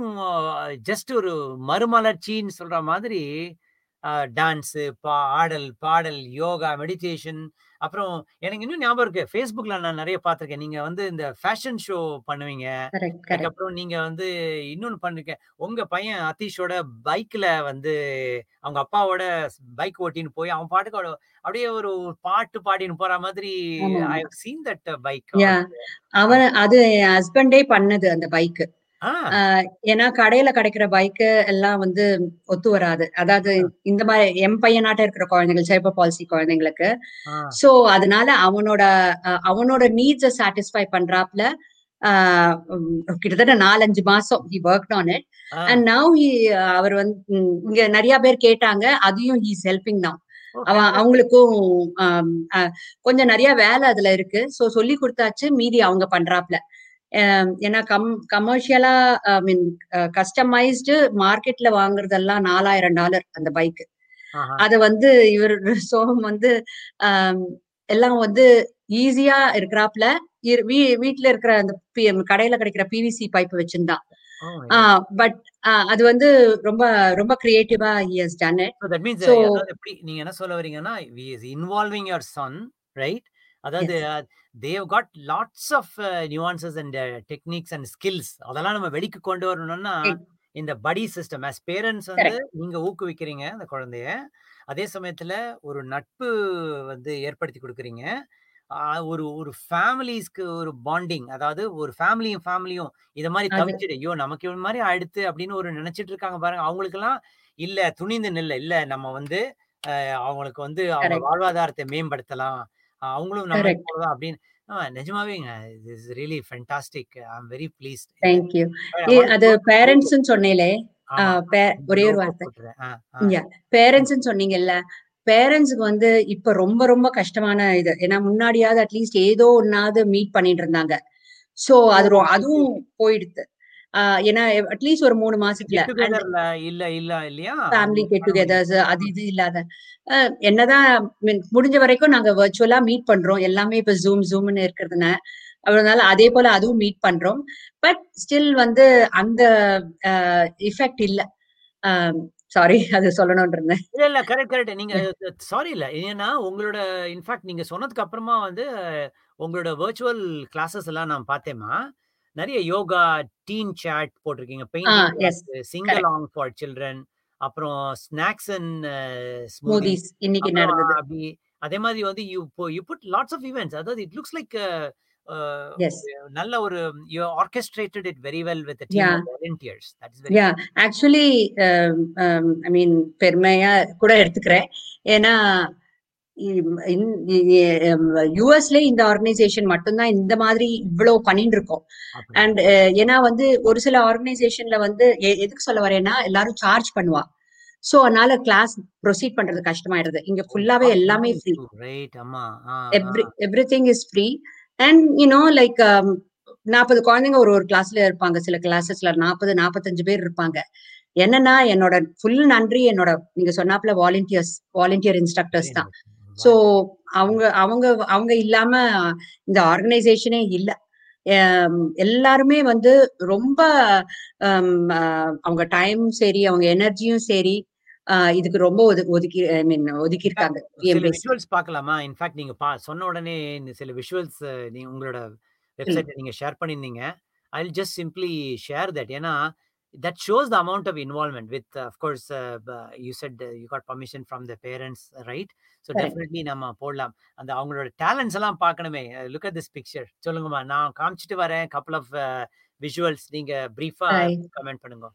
ஜஸ்ட் ஒரு மறுமலர்ச்சின்னு சொல்ற மாதிரி டான்ஸு பா ஆடல் பாடல் யோகா மெடிடேஷன் அப்புறம் எனக்கு இன்னும் ஞாபகம் இருக்கு. ஃபேஸ்புக்ல நான் நிறைய பார்த்துருக்கேன். நீங்க வந்து இந்த ஃபேஷன் ஷோ பண்ணுவீங்க. அதுக்கப்புறம் நீங்க வந்து இன்னொன்னு பண்ணிருக்க உங்க பையன் அத்தீஷோட பைக்ல வந்து அவங்க அப்பாவோட பைக் ஓட்டின்னு போய் அவன் பாட்டுக்கு அப்படியே ஒரு பாட்டு பாடின்னு போற மாதிரி ஐ ஆமா. சீன் தட் பைக் அவன் அது என் ஹஸ்பண்டே பண்ணது அந்த பைக் ஏன்னா கடையில கிடைக்கிற பைக்கு எல்லாம் வந்து ஒத்து வராது. அதாவது இந்த மாதிரி எம் பையனாட்ட இருக்கிற குழந்தைகள் சேப்ப பாலிசி குழந்தைங்களுக்கு. சோ அதனால அவனோட அவனோட நீட்ஸ சாட்டிஸ்ஃபை பண்றாப்ல கிட்டத்தட்ட நாலஞ்சு மாசம் he work on it and now அவர் வந்து இங்க நிறைய பேர் கேட்டாங்க அதையும் ஹீஸ் ஹெல்பிங் தான் அவன் அவங்களுக்கும் கொஞ்சம் நிறைய வேலை அதுல இருக்கு. சோ சொல்லி கொடுத்தாச்சு மீதி அவங்க பண்றாப்ல. ஏன்னா கம் கமர்ஷியலா ஐ மீன் கஸ்டமைஸ்டு மார்க்கெட்ல வாங்குறதெல்லாம் நாலாயிரம் டாலர் அந்த பைக் அத வந்து இவர் சோகம் வந்து எல்லாம் வந்து ஈஸியா இருக்கிறாப்ல இரு- வீ- வீட்ல இருக்கிற அந்த கடையில கிடைக்கிற பிவிசி பைப் வச்சிருந்தான் பட் அது வந்து ரொம்ப ரொம்ப கிரியேட்டிவா ஹஸ் டன் இட் நீங்க என்ன சொல்ல வரீங்கன்னா involving your son right? அதாவது lots of uh, nuances and uh, techniques and skills. அதெல்லாம் நம்ம வெளிக்கு கொண்டு வரணும்னா. இந்த படி சிஸ்டம் as பேரண்ட்ஸ் வந்து நீங்க ஊக்குவிக்கிறீங்க அந்த குழந்தைய. அதே சமயத்துல ஒரு நட்பு வந்து ஏற்படுத்தி கொடுக்குறீங்க. ஒரு ஒரு ஃபேமிலிஸ்க்கு ஒரு பாண்டிங் அதாவது ஒரு ஃபேமிலியும் ஃபேமிலியும் இத மாதிரி தவிச்சிட்டு ஐயோ நமக்கு இவன் மாதிரி ஆயிடுத்து அப்படின்னு ஒரு நினைச்சிட்டு இருக்காங்க பாருங்க. அவங்களுக்கெல்லாம் இல்ல துணிந்து நில்ல. இல்ல நம்ம வந்து அவங்களுக்கு வந்து அவங்க. வாழ்வாதாரத்தை மேம்படுத்தலாம். அவங்களும் நம்ம. போலதான் அப்படின்னு நிஜமாவேங்க. Is really fantastic I am very pleased thank you அது பேரண்ட்ஸ் சொன்னேலே ஒரே ஒரு வார்த்தை. பேரண்ட்ஸ்னு சொன்னீங்கல்ல பேரண்ட்ஸுக்கு வந்து இப்ப ரொம்ப ரொம்ப கஷ்டமான இது. ஏன்னா முன்னாடியாவது அட்லீஸ்ட் ஏதோ ஒன்னாவது மீட் பண்ணிட்டு இருந்தாங்க. சோ அது அதுவும் போயிடுது ஏன்னா அட்லீஸ்ட் ஒரு மூணு மாசத்துல. இல்ல இல்ல இல்லையா? ஃபேமிலி கெட் டுகெதர்ஸ் அது இது இல்லாத. என்னதான் முடிஞ்ச வரைக்கும் நாங்க வர்ச்சுவலா மீட் பண்றோம். எல்லாமே இப்ப ஜூம் ஜூம்னு இருக்கிறதுனால அதனால அதே போல அதுவும் மீட் பண்றோம். பட் ஸ்டில் வந்து அந்த இஃபெக்ட் இல்ல. சாரி அது சொல்லணும்னு இருந்தேன். இல்ல இல்ல கரெக்ட் கரெக்ட் நீங்க சாரி இல்ல. ஏன்னா உங்களோட இன்ஃபேக்ட் நீங்க சொன்னதுக்கு அப்புறமா வந்து உங்களோட வர்ச்சுவல் கிளாஸஸ் எல்லாம் நான் பார்த்தேம்மா. நிறைய யோகா டீன் சாட் போட்டிருக்கீங்க. Painting singalong for children அப்புறம் ஸ்நாக்ஸ் அண்ட் ஸ்மூதி ஸ்மூதிஸ். இன்னைக்கு நடந்தது. அப்படி அதே மாதிரி வந்து you you put lots of events அதாவது இட் லுக்ஸ் லைக் நல்ல ஒரு you orchestrated it very well with volunteers. That is very yeah actually I mean பெருமையா கூட எடுத்துக்கிறேன். ஏன்னா யூஎஸ்ல இந்த ஆர்கனைசேஷன் மட்டும்தான் இந்த மாதிரி இவ்வளவு பண்ணிட்டு இருக்கோம் அண்ட் ஏன்னா வந்து ஒரு சில ஆர்கனைசேஷன்ல வந்து எதுக்கு சொல்ல வரேன்னா எல்லாரும் சார்ஜ் பண்ணுவா. சோ அதனால கிளாஸ் ப்ரொசீட் பண்றது கஷ்டமாயிடுது. இங்க ஃபுல்லாவே எல்லாமே free everything is free and you know like நாற்பது குழந்தைங்க ஒரு ஒரு கிளாஸ்ல இருப்பாங்க. சில கிளாஸஸ்ல நாற்பது நாற்பத்தஞ்சு பேர் இருப்பாங்க. என்னன்னா என்னோட ஃபுல் நன்றி. என்னோட நீங்க சொன்னாப்ல வாலண்டியர்ஸ் வாலண்டியர் இன்ஸ்ட்ரக்டர்ஸ் தான். சோ அவங்க அவங்க அவங்க இல்லாம இந்த ஆர்கனைசேஷனே இல்ல. எல்லாருமே வந்து ரொம்ப அவங்க டைம் சரி அவங்க எனர்ஜியும் சரி இதுக்கு ரொம்ப ஒது- ஒதுக்கி ஐ மீன் ஒதுக்கி இருக்காங்க விஷுவல்ஸ் பார்க்கலாமா? இன்ஃபேக்ட் நீங்க பா சொன்ன உடனே இந்த சில விஷுவல்ஸ் நீங்க உங்களோட வெப்சைட்ல நீங்க ஷேர் பண்ணியிருந்தீங்க. I just simply share that ஏன்னா that shows the amount of involvement with of course you said you got permission from the parents right so Correct. Definitely நம்ம போடலாம். அந்த அவங்களோட டேலண்ட்ஸ் எல்லாம் பார்க்கணுமே. லுக் அட் திஸ் பிக்சர் சொல்லுங்கம்மா. நான் காமிச்சிட்டு வரேன். கப்பல் ஆஃப் விஷுவல்ஸ் நீங்க பிரீஃபா. கமெண்ட் பண்ணுங்க.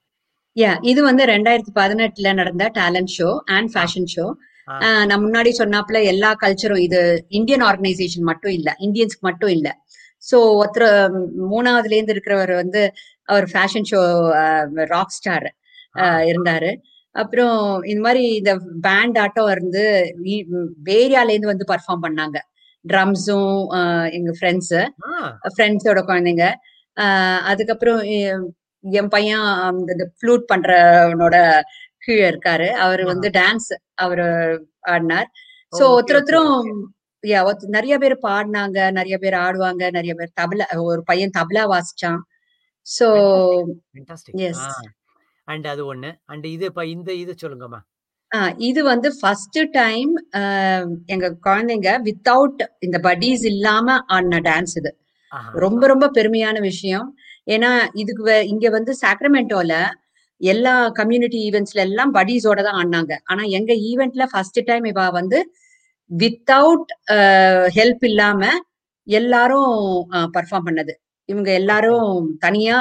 யா இது வந்து ரெண்டாயிரத்தி பதினெட்டுல நடந்த talent show and fashion show. நான் முன்னாடி சொன்னாப்ல எல்லா கல்ச்சரும் இது இந்தியன் ஆர்கனைசேஷன் மட்டும் இல்ல. இந்தியன்ஸ்க்கு மட்டும் இல்ல. சோ ஒருத்தர் மூணாவதுல இருந்து இருக்கிறவர் வந்து அவர் ஃபேஷன் ஷோ ராக் ஸ்டார் இருந்தாரு. அப்புறம் இந்த மாதிரி இந்த பேண்ட் ஆட்டம் இருந்து வேரியால இருந்து வந்து பர்ஃபார்ம் பண்ணாங்க. ட்ரம்ஸும் எங்க ஃப்ரெண்ட்ஸ் ஃப்ரெண்ட்ஸோட குழந்தைங்க. ஆஹ் அதுக்கப்புறம் என் பையன் இந்த ஃப்ளூட் பண்றவனோட கீழே இருக்காரு. அவர் வந்து டான்ஸ் அவர் ஆடினார். சோ ஒருத்தர் ஒருத்தரும் நிறைய பேர் பாடினாங்க நிறைய பேர் ஆடுவாங்க நிறைய பேர் தபலா ஒரு பையன் tabla வாசிச்சான். So fantastic Yes. And அது ஒண்ணு. அண்ட் இது இப்ப இந்த இது சொல்லுங்கம்மா. இது வந்து ஃபர்ஸ்ட் டைம் எங்க குழந்தைங்க வித்தவுட் இந்த பட்டீஸ் இல்லாம ஆடின டான்ஸ் இது. ஆஹா. ரொம்ப ரொம்ப பெருமையான விஷயம். ஏன்னா இதுக்கு வே- இங்க வந்து சாக்ரமெண்டோல எல்லா கம்யூனிட்டி ஈவெண்ட்ஸ்ல எல்லாம் படீஸோட தான் ஆடினாங்க. ஆனா எங்க ஈவெண்ட்ல ஃபர்ஸ்ட் டைம் இவ வந்து வித்தவுட் ஹெல்ப் இல்லாம எல்லாரும் பர்ஃபார்ம் பண்ணது. இவங்க எல்லாரும் தனியா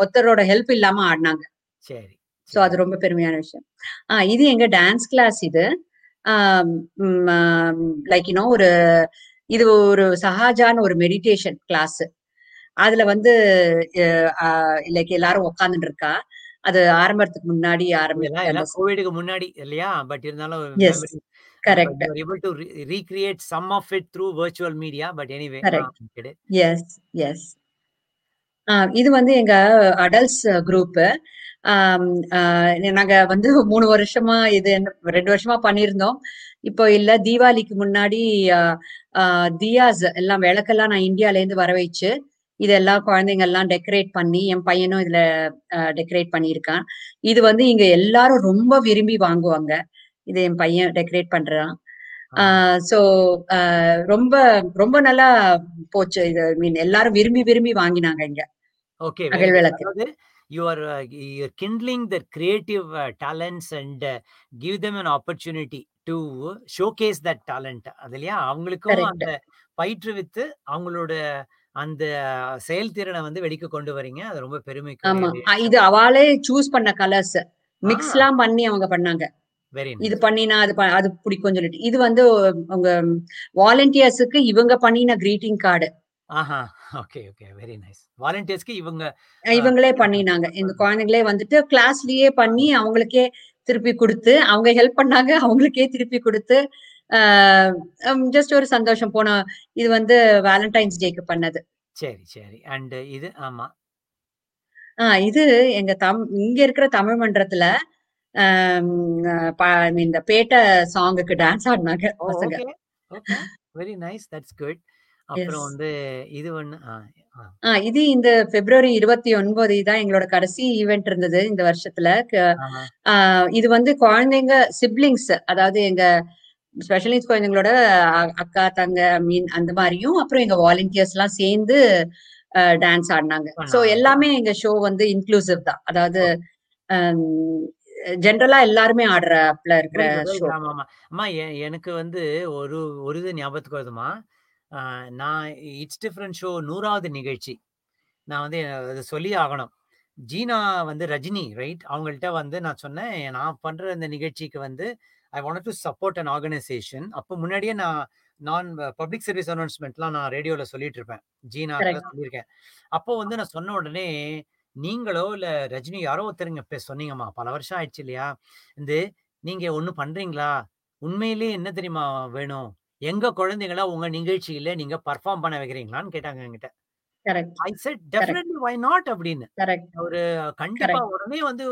ஒருத்தரோட ஹெல்ப் இல்லாம ஆடினாங்க. சரி சோ அது ரொம்ப பெருமையான விஷயம். ஆஹ் இது எங்க டான்ஸ் கிளாஸ் இது. லைக் யூனோ ஒரு இது ஒரு சஹாஜான ஒரு மெடிடேஷன் கிளாஸ் அதுல வந்து லைக் எல்லாரும் உட்காந்துட்டு இருக்கா. அது ஆரம்பத்துக்கு முன்னாடி ஆரம்பிச்ச கோவிடுக்கு முன்னாடி இல்லையா? பட் இருந்தாலும் correct. Able to recreate some of it through virtual media but anyway. Yes yes இது வந்து எங்க அடல்ட்ஸ் குரூப் நாங்க வந்து மூணு வருஷமா இது ரெண்டு வருஷமா பண்ணியிருந்தோம். இப்போ இல்ல தீபாவளிக்கு முன்னாடி தியாஸ் எல்லாம் விளக்கெல்லாம் நான் இந்தியால இருந்து வர வச்சு இதெல்லாம் குழந்தைங்க எல்லாம் டெக்கரேட் பண்ணி என் பையனும் இதுல டெக்கரேட் பண்ணியிருக்கான். இது வந்து இங்க எல்லாரும் ரொம்ப விரும்பி வாங்குவாங்க. இது என் பையன் டெக்கரேட் பண்றான். சோ ரொம்ப ரொம்ப நல்லா போச்சு. இது மீன் எல்லாரும் விரும்பி விரும்பி வாங்கினாங்க இங்க. ஓகே அகல் விளக்கு. kindling their creative uh, talents and uh, give them an opportunity to showcase that talent. அது இல்லையா அவங்களுக்கும். அந்த பயிற்றுவித்து அவங்களோட அந்த செயல்திறனை வந்து வெளிக்கு கொண்டு வரீங்க அது ரொம்ப பெருமைக்கு ஆமா இது அவளே சூஸ் பண்ண கலர்ஸ் மிக்ஸ். எல்லாம் பண்ணி அவங்க பண்ணாங்க வெரி இது பண்ணினா அது அது பிடிக்கும் சொல்லிட்டு இது வந்து உங்க வாலண்டியர்ஸுக்கு இவங்க பண்ணின கிரீட்டிங் கார்டு ஆஹா! Okay, okay. Very nice. வாலண்டியர்ஸ்க்கு இவங்க இவங்களே பண்ணினாங்க. இந்த குழந்தைங்களே வந்துட்டு கிளாஸ்லயே பண்ணி அவங்களுக்கே திருப்பி குடுத்து, அவங்க ஹெல்ப் பண்ணாங்க. அவங்களுக்கே திருப்பி குடுத்து, ஜஸ்ட் ஒரு சந்தோஷம். போன இது வந்து வேலண்டைன்ஸ் டேக்கு பண்ணது. சரி, சரி. அண்ட் இது ஆமா. ஆ இது எங்க தம் இங்க இருக்கிற தமிழ் மன்றத்துல, இந்த பேட்ட சாங்குக்கு டான்ஸ் ஆடுனாங்க! பசங்க. Very nice. That's good. அப்புறம். வந்து இது ஒண்ணு இது இந்த பிப்ரவரி 29 தான் எங்களோட கடைசி ஈவென்ட் இருந்தது இந்த வருஷத்துல. ஆஹா. இது வந்து குழந்தைங்க சிப்லிங்ஸ் அதாவது எங்க ஸ்பெஷல் நீட்ஸ் குழந்தைங்களோட அக்கா, தங்க மீன் அந்த மாரியும், அப்புறம் எங்க வாலண்டியர்ஸ்லாம் சேர்ந்து அ டான்ஸ் ஆடுனாங்க. ஸோ பண்ணாங்க. எல்லாமே எங்க ஷோ வந்து இன்க்ளூசிவ் தான். அதாவது ஜெனரலா எல்லாருமே இருக்கிற ஷோ. குட். ஆமாமா. அம்மா எனக்கு வந்து ஒரு ஒரு இது ஞாபகத்துக்கு வருதும்மா. ஆ நான் இட்ஸ் டிஃபரண்ட் ஷோ 100வது நிகழ்ச்சி. நான் வந்து அத சொல்லியே ஆகணும். ஜீனா வந்து ரஜினி ரைட்? அவங்கள்ட்ட வந்து நான் சொன்னேன், நான் பண்ற இந்த நிகழ்ச்சிக்கு வந்து I wanted to support an organisation. அப்போ முன்னாடியே நான் நான் பப்ளிக் சர்வீஸ் அனௌன்ஸ்மென்ட்லாம் நான் ரேடியோல சொல்லிட்டு இருப்பேன். ஜீனாக்குலாம் கரெக்ட். சொல்லியிருக்கேன். அப்போ வந்து நான் சொன்ன உடனே, நீங்களோ இல்ல ரஜினி யாரோ ஒருத்தருங்க சொன்னீங்கம்மா. பல வருஷம் ஆயிடுச்சு இல்லையா? வந்து நீங்க ஒண்ணு பண்றீங்களா? உண்மையிலேயே என்ன தெரியுமா வேணும்? எங்க குழந்தைகள உங்க நிகழ்ச்சியில நீங்க பெர்ஃபார்ம் பண்ண வைக்கிறீங்களான்னு கேட்டாங்க என்கிட்ட. Correct. I said correct. Definitely why not அப்படின்னு. கரெக்ட். ஒரு கண்டிப்பா கரெக்ட். உடனே வந்து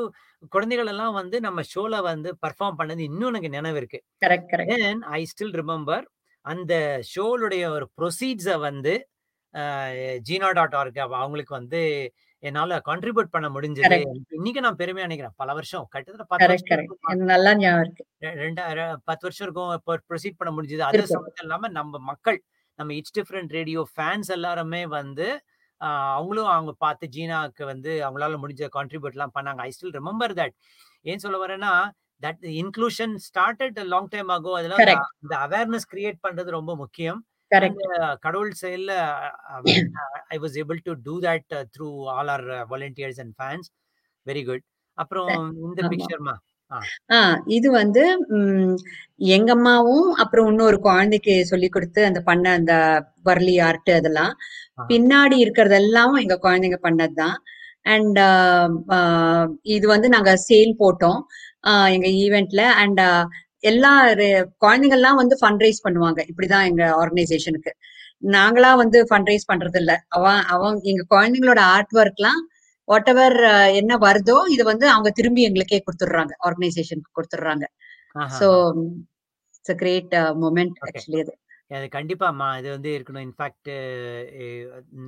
குழந்தைகள் எல்லாம் வந்து நம்ம ஷோல வந்து பெர்ஃபார்ம் பண்ணது இன்னும் எனக்கு நினைவு இருக்கு. Correct, correct. Then I still remember அந்த ஷோலுடைய ஒரு ப்ரொசீட்ஸ வந்து அ ஜீனா.ஆர்க் அவங்களுக்கு வந்து என்னால கான்ட்ரிபியூட் பண்ண முடிஞ்சது. கரெக்ட். இன்னைக்கு நான் பெருமையா நினைக்கிறேன். பல வருஷம் கிட்டத்தட்ட 10 கரெக்ட், வருஷம் கரெக்ட். எனக்கு நல்லா ஞாபகம் இருக்கு. ரெ ரெண்டா ர 10 வருஷம் இருக்கும். இப்போ ப்ரொசீட் பண்ண முடிஞ்சது. அது இருக்கும். சமயத்துல இல்லாம நம்ம மக்கள், நம்ம இட்ஸ் டிஃபரண்ட் ரேடியோ ஃபேன்ஸ் எல்லாருமே வந்து அவங்களும் அவங்க பார்த்து ஜீனாக்கு வந்து அவங்களால முடிஞ்ச கான்ட்ரிபியூட்லாம் பண்ணாங்க. I still remember that. ஏன் சொல்ல வரேன்னா, that inclusion started a long time ago. அதெல்லாம். இந்த அவேர்னஸ் கிரியேட் பண்றது ரொம்ப முக்கியம். கடவுள் செயல்ல I was able to do that through all our volunteers and fans. Very good. அப்புறம் இந்த. பிக்சர்மா. ஆ. ஆ இது வந்து ம் எங்க அம்மாவும், அப்புறம் இன்னொரு குழந்தைக்கு சொல்லிக் குடுத்து அந்த பண்ண அந்த வர்லி ஆர்ட் அதெல்லாம். ஆஹா. பின்னாடி இருக்கிறதெல்லாம் எங்க குழந்தைங்க பண்ணது தான். அண்ட் இது வந்து நாங்க சேல் போட்டோம். எங்க ஈவென்ட்ல அண்ட் எல்லா ரெ குழந்தைங்கலாம் வந்து ஃபண்ட் ரைஸ் பண்ணுவாங்க. இப்படிதான் எங்க ஆர்கனைசேஷனுக்கு. நாங்களா வந்து ஃபண்ட் ரைஸ் பண்றது இல்ல. அவன் அவன் எங்க குழந்தைங்களோட ஆர்ட் ஒர்க்லாம் வாட்டெவர் என்ன வருதோ, இத வந்து அவங்க திரும்பி எங்களுக்கே குடுத்துடுறாங்க. ஆர்கனைசேஷனுக்கு குடுத்துடுறாங்க. So. It's a great moment. Actually அது. அது கண்டிப்பாம்மா. இது வந்து இருக்கணும். இன்ஃபாக்ட்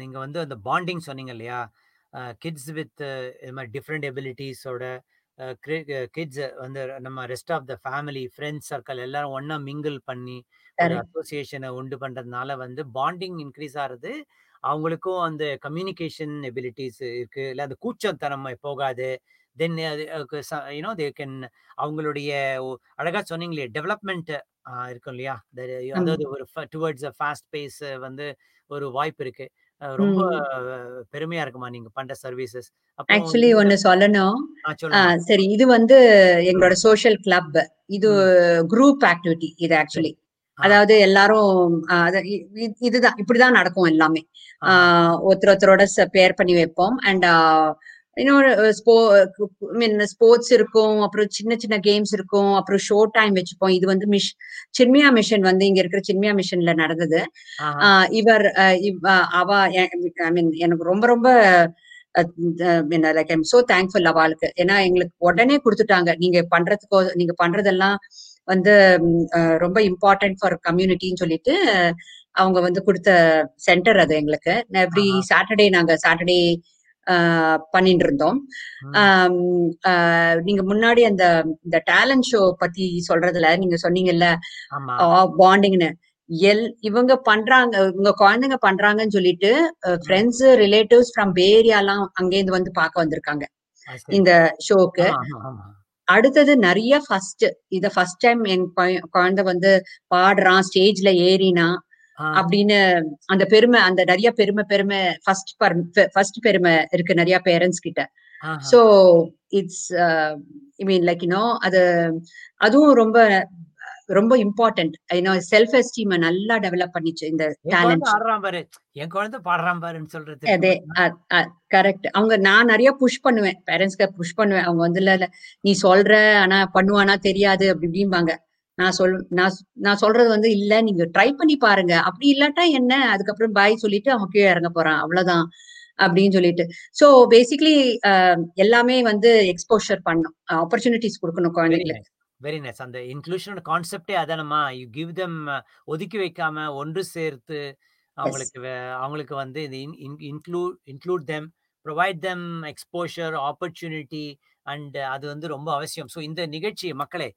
நீங்க வந்து அந்த பாண்டிங் சொன்னீங்க இல்லையா? கிட்ஸ் வித் இது மாரி டிஃபரண்ட் எபிலிட்டீஸோட கிட்ஸ் வந்து நம்ம rest of the family, friends circle எல்லாரும் ஒண்ணா மிங்கிள் பண்ணி. அசோசியேஷன உண்டு பண்றதுனால வந்து பாண்டிங் இன்கிரீஸ் ஆறது. அவங்களுக்கும் அந்த கம்யூனிகேஷன் எபிலிட்டீஸ் இருக்கு. இல்ல அந்த கூச்சத்தனம் போகாது. தென் அது அ ச யூ நோ தே கேன் அவங்களுடைய அழகா சொன்னீங்களே டெவலப்மென்ட் அ இருக்கும் இல்லையா? அதாவது ஒரு டுவர்ட்ஸ் ஃபாஸ்ட் பேஸ் வந்து ஒரு வாய்ப்பு இருக்கு. ரொம்ப. பெருமையா இருக்கும்மா நீங்க பண்ற சர்வீசஸ். ஆக்சுவலி ஒண்ணு சொல்லணும். சரி இது வந்து எங்களோட. Social club. இது. குரூப் ஆக்டிவிட்டி இது. ஆக்சுவலி. அதாவது எல்லாரும் இதுதான் இப்படிதான் நடக்கும் எல்லாமே. ஆஹா. ஒருத்தர் ஒருத்தரோட பேர் பண்ணி வைப்போம். அண்ட் இன்னொரு ஸ்போ மீன் ஸ்போர்ட்ஸ் இருக்கும். அப்புறம் சின்ன சின்ன கேம்ஸ் இருக்கும். அப்புறம் ஷோ டைம் வச்சுப்போம். இது வந்து மிஷ் சின்மயா மிஷன் வந்து இங்க இருக்கிற சின்மயா மிஷன்ல நடந்தது. இவர் அவ ஐ மீன் எனக்கு ரொம்ப ரொம்ப like I am so thankful அவாளுக்கு. ஏன்னா எங்களுக்கு உடனே குடுத்துட்டாங்க. நீங்க பண்றதுக்கோ நீங்க பண்றதெல்லாம் வந்து ரொம்ப இம்பார்ட்டன்ட் ஃபார் கம்யூனிட்டின்னு சொல்லிட்டு அவங்க வந்து குடுத்த சென்டர் அது எங்களுக்கு. எவ்ரி. சாட்டர்டே நாங்க சாட்டர்டே பண்ணிட்டு இருந்தோம். நீங்க முன்னாடி அந்த இந்த டேலண்ட் ஷோ பத்தி சொல்றதுல நீங்க சொன்னீங்கல்ல, பாண்டிங்ன்னு. எல் இவங்க பண்றாங்க உங்க குழந்தைங்க பண்றாங்கன்னு சொல்லிட்டு. ஃபிரெண்ட்ஸ், ரிலேட்டிவ்ஸ் ஃப்ரம் பே ஏரியாலாம் அங்கேருந்து வந்து பார்க்க வந்திருக்காங்க. இந்த ஷோக்கு. அடுத்தது நெறைய ஃபர்ஸ்ட். இத ஃபர்ஸ்ட் டைம் என் குழந்தை வந்து பாடுறான், ஸ்டேஜ்ல ஏறினான். ஆ. அப்படின்னு அந்த பெருமை அந்த நெறைய பெருமை பெருமை ஃபர்ஸ்ட் பர் ஃபர்ஸ்ட் பெருமை இருக்கு நெறைய பேரண்ட்ஸ் கிட்ட. So it's I mean like you know அது அதுவும் ரொம்ப ரொம்ப இம்பார்ட்டன்ட் செல்ஃப் எஸ்டீம் நல்லா டெவலப் பண்ணிச்சு இந்த டேலண்ட் என் குழந்தை பாடுறான் பாருன்னு சொல்றது அதே கரெக்ட் அவங்க நான் நிறைய புஷ் பண்ணுவேன். பேரண்ட்ஸ்க்கு புஷ் பண்ணுவேன். அவங்க வந்து இல்ல நீ சொல்ற ஆனா பண்ணுவானா தெரியாது அப்படி இப்படிம்பாங்க. நான் சொல் நான் நான் சொல்றது வந்து இல்ல நீங்க ட்ரை பண்ணி பாருங்க. அப்படி இல்லாட்டா என்ன? அதுக்கப்புறம் பாய் சொல்லிட்டு அவன் கீழே இறங்க போறான். அவ்வளவுதான். அப்படின்னு சொல்லிட்டு. சோ பேசிக்கலி எல்லாமே வந்து எக்ஸ்போஷர் பண்ணும். ஆப்பர்ச்சுனிட்டிஸ் கொடுக்கணும் குழந்தைங்களுக்கு. வெரி நைஸ் அந்த இன்க்ளூஷனோட கான்செப்டே அதானம்மா யூ கிவ் தெம் ஒதுக்கி வைக்காம ஒன்று சேர்த்து எஸ் அவங்களுக்கு வே- அவங்களுக்கு வந்து இந்த include include them provide them exposure opportunity and அது வந்து ரொம்ப அவசியம். ஸோ இந்த நிகழ்ச்சி மக்களே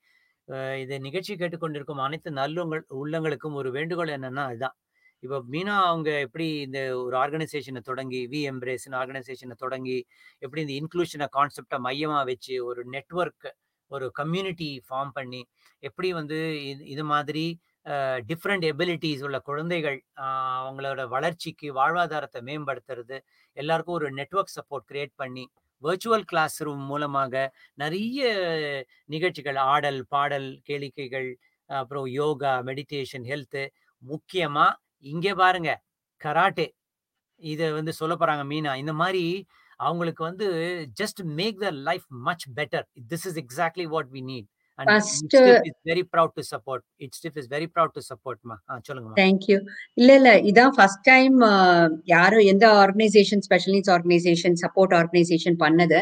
அஹ் இந்த நிகழ்ச்சி கேட்டுக்கொண்டிருக்கும் அனைத்து நல்லுங்கள் உள்ளங்களுக்கும் ஒரு வேண்டுகோள் என்னன்னா இதுதான் இப்போ மீனா அவங்க எப்படி இந்த ஒரு ஆர்கனைசேஷனை தொடங்கி வி எம்ப்ரேஸ்னு ஆர்கனைசேஷனை தொடங்கி எப்படி இந்த இன்க்ளூஷனை கான்செப்டை மையமாக வச்சு ஒரு நெட்வொர்க் ஒரு கம்யூனிட்டி ஃபார்ம் பண்ணி எப்படி வந்து இது இது மாதிரி டிஃப்ரெண்ட் எபிலிட்டிஸ் உள்ள குழந்தைகள் அவங்களோட வளர்ச்சிக்கு வாழ்வாதாரத்தை மேம்படுத்துறது எல்லாருக்கும் ஒரு நெட்வொர்க் சப்போர்ட் கிரியேட் பண்ணி வெர்ச்சுவல் கிளாஸ் ரூம் மூலமாக நிறைய நிகழ்ச்சிகள் ஆடல் பாடல் கேளிக்கைகள் அப்புறம் யோகா மெடிடேஷன் ஹெல்த்து முக்கியமாக இங்கே பாருங்க கராட்டே. இதை வந்து சொல்ல போகிறாங்க மீனா. இந்த மாதிரி அவங்களுக்கு வந்து just make the life much better this is exactly what we need very proud to support it stiff is very proud to சப்போர்ட்மா ஆ சொல்லுங்கம்மா தேங்க்யூ இல்ல இல்ல இதான் ஃபர்ஸ்ட் டைம் யாரும் எந்த organization special needs organization support organization பண்ணது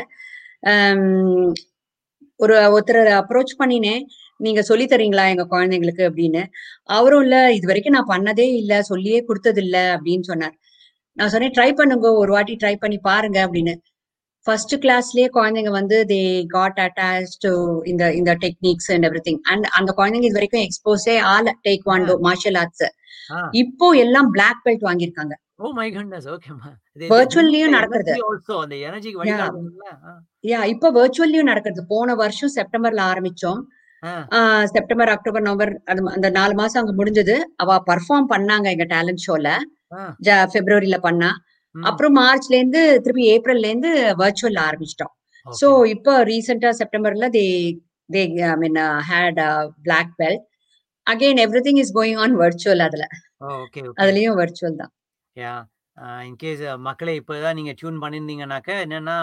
ஒரு ஒருத்தர் அப்ரோச் பண்ணினேன். நீங்க சொல்லி தரீங்களா எங்க குழந்தைங்களுக்கு அப்படின்னு. அவரும் இல்ல இது வரைக்கும் நான் பண்ணதே இல்ல சொல்லியே கொடுத்தது இல்ல அப்படின்னு சொன்னார். நான் சொன்னேன் ட்ரை பண்ணுங்க ஒரு வாட்டி ட்ரை பண்ணி பாருங்க அப்படின்னு. ஃபர்ஸ்ட் கிளாஸ்லயே குழந்தைங்க வந்து தே காட் அட்டாச் டு இந்த இந்த techniques and everything and அந்த குழந்தைங்க இது வரைக்கும் எக்ஸ்போஸே ஆல டேக் வாண்டோ மார்ஷல் ஆர்ட்ஸ் இப்போ எல்லாம் பிளாக் பெல்ட் வாங்கியிருக்காங்க. Oh my. குட்னஸ் வெர்ச்சுவல்லையும் நடக்கிறது. ஆல்சோ அந்த யா இப்போ வெர்ச்சுவல்லையும் நடக்கிறது. போன வருஷம் செப்டம்பர்ல ஆரம்பிச்சோம். செப்டம்பர் அக்டோபர் நவம்பர் அந்த நாலு மாசம் அங்க முடிஞ்சது. அவ பர்ஃபார்ம் பண்ணாங்க எங்க டேலண்ட் ஷோல பிப்ரவரியில பண்ணா. அப்புறம் மார்ச்ல இருந்து திருப்பி ஏப்ரல்ல இருந்து வெர்ச்சுவல் ஆரம்பிச்சிட்டோம் சோ இப்போ ரீசெண்டா செப்டம்பர்ல they they I mean had black belt again everything is going on virtual அதுல. அதுலயும் வெர்ச்சுவல் தான். யா இன்கேஸ் மக்களை இப்போ தான் நீங்கள் டியூன் பண்ணியிருந்தீங்கனாக்க என்னென்னா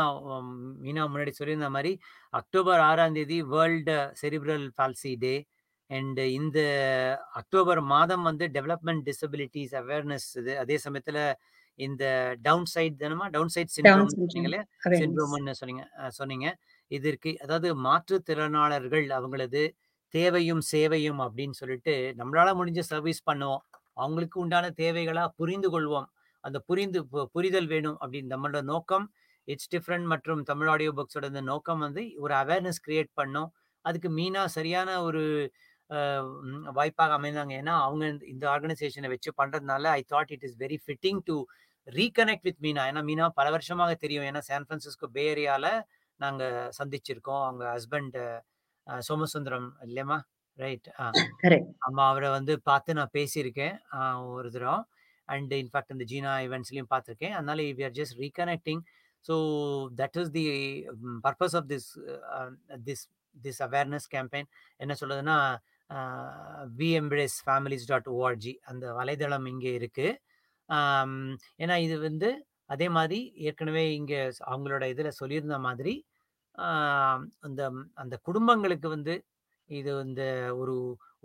மீனா முன்னாடி சொல்லியிருந்த மாதிரி அக்டோபர் ஆறாம் தேதி world cerebral palsy day and இந்த அக்டோபர் மாதம் வந்து டெவலப்மெண்ட் டிசபிலிட்டிஸ் அவேர்னஸ் இது அதே சமயத்தில் இந்த டவுன் சைட் தானமா டவுன் சைட் சிண்ட்ரோம் சொன்னீங்களே சிண்ட்ரோம்னு சொன்னீங்க சொன்னீங்க. இதற்கு அதாவது மாற்றுத்திறனாளர்கள் அவங்களது தேவையும் சேவையும் அப்படின்னு சொல்லிட்டு நம்மளால முடிஞ்ச சர்வீஸ் பண்ணுவோம். அவங்களுக்கு உண்டான தேவைகளா புரிந்து கொள்வோம். அந்த புரிந்து புரிதல் வேணும் அப்படின்னு நம்மளோட நோக்கம். இட்ஸ் டிஃப்ரெண்ட் மற்றும் தமிழ் ஆடியோ புக்ஸோட இந்த நோக்கம் வந்து ஒரு அவேர்னஸ் கிரியேட் பண்ணோம். அதுக்கு மீனா சரியான ஒரு வாய்ப்பாக அமைந்தாங்க. ஏன்னா அவங்க இந்த- ஆர்கனைசேஷனை வச்சு பண்றதுனால I thought it is very fitting to reconnect with Meena. ஏன்னா மீனா பல வருஷமாக தெரியும். ஏன்னா சான் பிரான்சிஸ்கோ பே ஏரியால நாங்க சந்திச்சிருக்கோம். அவங்க ஹஸ்பண்ட் சோமசுந்தரம் இல்லையம்மா ரைட் ஆமா அவரை வந்து பார்த்து நான் பேசியிருக்கேன் ஒரு தடவை. அண்ட் இன்ஃபேக்ட் இந்த ஜீனா ஈவெண்ட்ஸ்லையும் பார்த்துருக்கேன். அதனால we are just reconnecting so that is the purpose of this this this awareness campaign என்ன சொல்லுதுன்னா விஎம்பிரேஸ் ஃபேமிலிஸ் டாட் ஓஆர்ஜி அந்த வலைதளம் இங்கே இருக்குது ஏன்னா இது வந்து அதே மாதிரி ஏற்கனவே இங்கே அவங்களோட இதில் சொல்லியிருந்த மாதிரி அந்த அந்த குடும்பங்களுக்கு வந்து இது இந்த ஒரு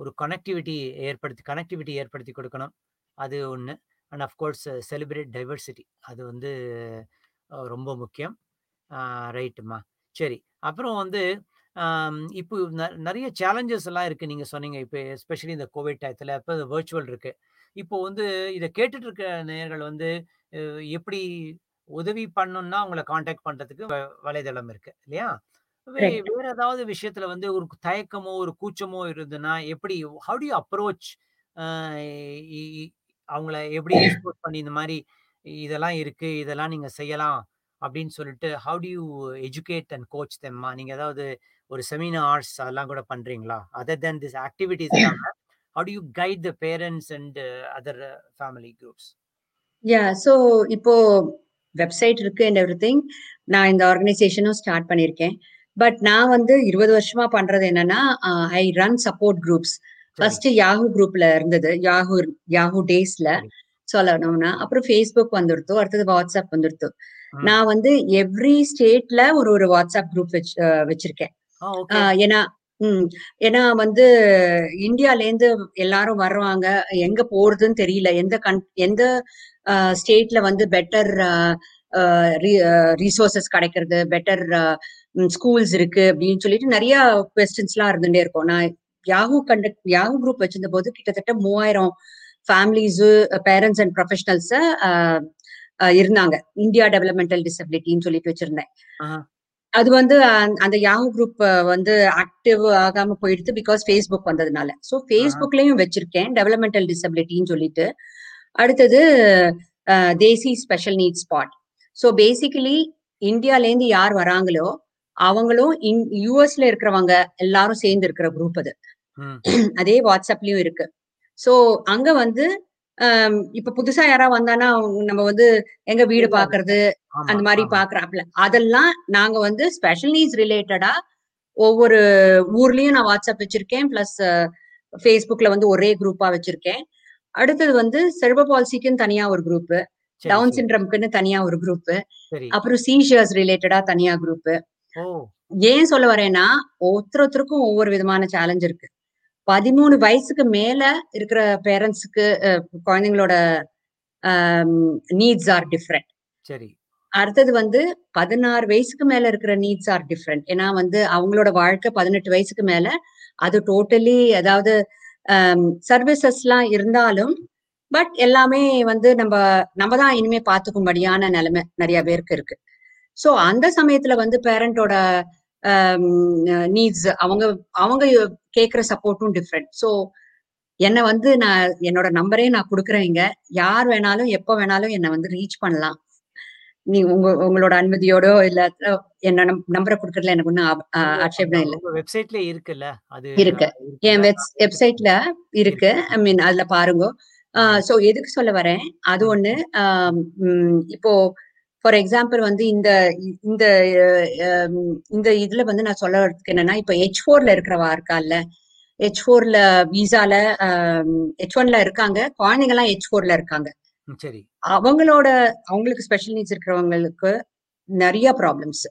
ஒரு கனெக்டிவிட்டி ஏற்படுத்தி கனெக்டிவிட்டி ஏற்படுத்தி கொடுக்கணும். அது ஒன்று அண்ட் அஃப்கோர்ஸ் செலிப்ரேட் டைவர்சிட்டி அது வந்து ரொம்ப முக்கியம். ரைட்டுமா சரி. அப்புறம் வந்து ஆம், இப்போ ந- நிறைய சேலஞ்சஸ் எல்லாம் இருக்கு நீங்க சொன்னீங்க. இப்போ எஸ்பெஷலி இந்த கோவிட் டயத்தில் இப்போ வேர்ச்சுவல் இருக்கு. இப்போ வந்து இதை கேட்டுட்டு இருக்க நேயர்கள் வந்து எப்படி உதவி பண்ணணும்னா அவங்கள காண்டாக்ட் பண்றதுக்கு வ- வலைதளம் இருக்கு இல்லையா? வே கரெக்ட் வேற ஏதாவது விஷயத்துல வந்து ஒரு தயக்கமோ ஒரு கூச்சமோ இருந்ததுன்னா எப்படி ஹவு டு அப்ரோச் அவங்கள எப்படி எக்ஸ்போர்ட் பண்ணி இந்த மாதிரி இதெல்லாம் இருக்கு இதெல்லாம் நீங்க செய்யலாம் அப்படின்னு சொல்லிட்டு how do you educate and coach தெம்மா நீங்க ஏதாவது ஒரு செமினார்ஸ் அதெல்லாம் கூட பண்றீங்களா? Other than this activities how do you guide the parents and other family groups yeah so இப்போ வெப்சைட் இருக்கு அண்ட் எவ்ரி திங் நான் இந்த ஆர்கனைசேஷனும் ஸ்டார்ட் பண்ணியிருக்கேன். பட் நான் வந்து இருபது வருஷமா பண்றது என்னன்னா I run support groups. First Yahoo குரூப்ல இருந்தது. யாஹூ யாஹூ டேஸ்ல. சொல்லணும்னா அப்புறம் ஃபேஸ்புக் வந்துடுத்து அடுத்தது வாட்ஸ்அப் வந்துடுத்து. நான் வந்து எவ்ரி ஸ்டேட்ல ஒரு ஒரு வாட்ஸ்அப் குரூப் வச்சு வச்சிருக்கேன். ஏன்னா ம் ஏன்னா வந்து இந்தியால இருந்து எல்லாரும் வர்றாங்க எங்க போறதுன்னு தெரியல. எந்த கன் எந்த ஸ்டேட்ல வந்து பெட்டர் ரிசோர்சஸ் கிடைக்கிறது பெட்டர் ஸ்கூல்ஸ் இருக்கு அப்படின்னு சொல்லிட்டு நிறைய கொஸ்டின்ஸ் எல்லாம் இருந்துட்டே இருக்கும். நான் யாஹூ கண்டக்ட் யாஹூ குரூப் வச்சிருந்த போது கிட்டத்தட்ட மூவாயிரம் ஃபேமிலிஸ் பேரண்ட்ஸ் அண்ட் ப்ரொஃபஷனல்ஸ் இருந்தாங்க. இந்தியா டெவலப்மெண்டல் டிசபிலிட்டின்னு சொல்லிட்டு வச்சிருந்தேன். அது வந்து அந்த- யாஹூ குரூப் வந்து ஆக்டிவ் ஆகாம போயிடுது பிகாஸ் ஃபேஸ்புக் வந்ததுனால. ஸோ ஃபேஸ்புக்லயும் வச்சிருக்கேன் டெவலப்மெண்டல் டிசபிலிட்டின்னு சொல்லிட்டு. அடுத்தது Desi special need spot so basically இந்தியாலேருந்து யார் வராங்களோ அவங்களும் யூஎஸ்ல இருக்கிறவங்க எல்லாரும் சேர்ந்து இருக்கிற குரூப் அது. அதே வாட்ஸ்அப்லயும் இருக்கு. ஸோ அங்க வந்து இப்ப புதுசா யாராவது வந்தானா நம்ம வந்து எங்க வீடு. பாக்குறது. அந்த மாதிரி. பாக்குறாப்ல அதெல்லாம் நாங்க வந்து ஸ்பெஷல் நீட்ஸ் ரிலேட்டடா ஒவ்வொரு ஊர்லயும் நான் வாட்ஸ்அப் வச்சிருக்கேன் பிளஸ் ஃபேஸ்புக்ல வந்து ஒரே குரூப்பா வச்சிருக்கேன் அடுத்தது வந்து செர்ப பால்சிக்குன்னு தனியா ஒரு குரூப் டவுன். சிண்ட்ரம்க்குன்னு தனியா ஒரு குரூப். அப்புறம் சீஷர்ஸ் ரிலேட்டடா தனியா குரூப்! ஏன் சொல்ல வரேன்னா ஒருத்தர் ஒருத்தருக்கும் ஒவ்வொரு விதமான சேலஞ்ச் இருக்கு பதிமூணு வயசுக்கு மேல இருக்கிற பேரண்ட்ஸுக்கு குழந்தைங்களோட நீட்ஸ் ஆர் டிஃப்ரெண்ட் சரி. அடுத்தது வந்து பதினாறு வயசுக்கு மேல இருக்கிற நீட்ஸ் ஆர் டிஃப்ரெண்ட் ஏன்னா வந்து அவங்களோட வாழ்க்கை பதினெட்டு வயசுக்கு மேல. அது டோட்டலி அதாவது சர்வீசஸ்லாம் இருந்தாலும் பட் எல்லாமே வந்து நம்ம நம்ம தான் இனிமே பார்த்துக்கும்படியான நிலைமை நிறைய பேருக்கு இருக்கு. ஸோ அந்த சமயத்துல வந்து பேரண்டோட நீட்ஸ் அவங்க அவங்க கேட்குற சப்போர்ட்டும் டிஃப்ரெண்ட் ஸோ என்னை வந்து நான் என்னோட நம்பரே நான் கொடுக்குறேன் இங்க. யார் வேணாலும் எப்போ வேணாலும் என்னை வந்து ரீச் பண்ணலாம். நீ உங்க உங்களோட அனுமதியோடோ இல்ல என்ன நம்பரை கொடுக்கறதுல எனக்கு ஒன்றும் ஆட்சேபனை இல்லை. வெப்சைட்ல இருக்குல்ல அது இருக்கு. என் வெப் வெப்சைட்ல இருக்கு. ஐ மீன் அதுல பாருங்க. சோ எதுக்கு சொல்ல வரேன்? அது. ஒண்ணு இப்போ ஃபார் எக்ஸாம்பிள் வந்து இந்த இந்த இந்த இதுல வந்து நான் சொல்ல வரதுக்கு என்னன்னா இப்போ ஹெச் ஃபோர்ல இருக்கிறவா இருக்கால்ல ஹெச் ஃபோர்ல விசால ஹெச் ஒன்ல இருக்காங்க குழந்தைங்க எல்லாம் ஹெச் ஃபோர்ல இருக்காங்க சரி. அவங்களோட அவங்களுக்கு ஸ்பெஷல் நீட்ஸ் இருக்கிறவங்களுக்கு நிறைய ப்ராப்ளம்ஸ்!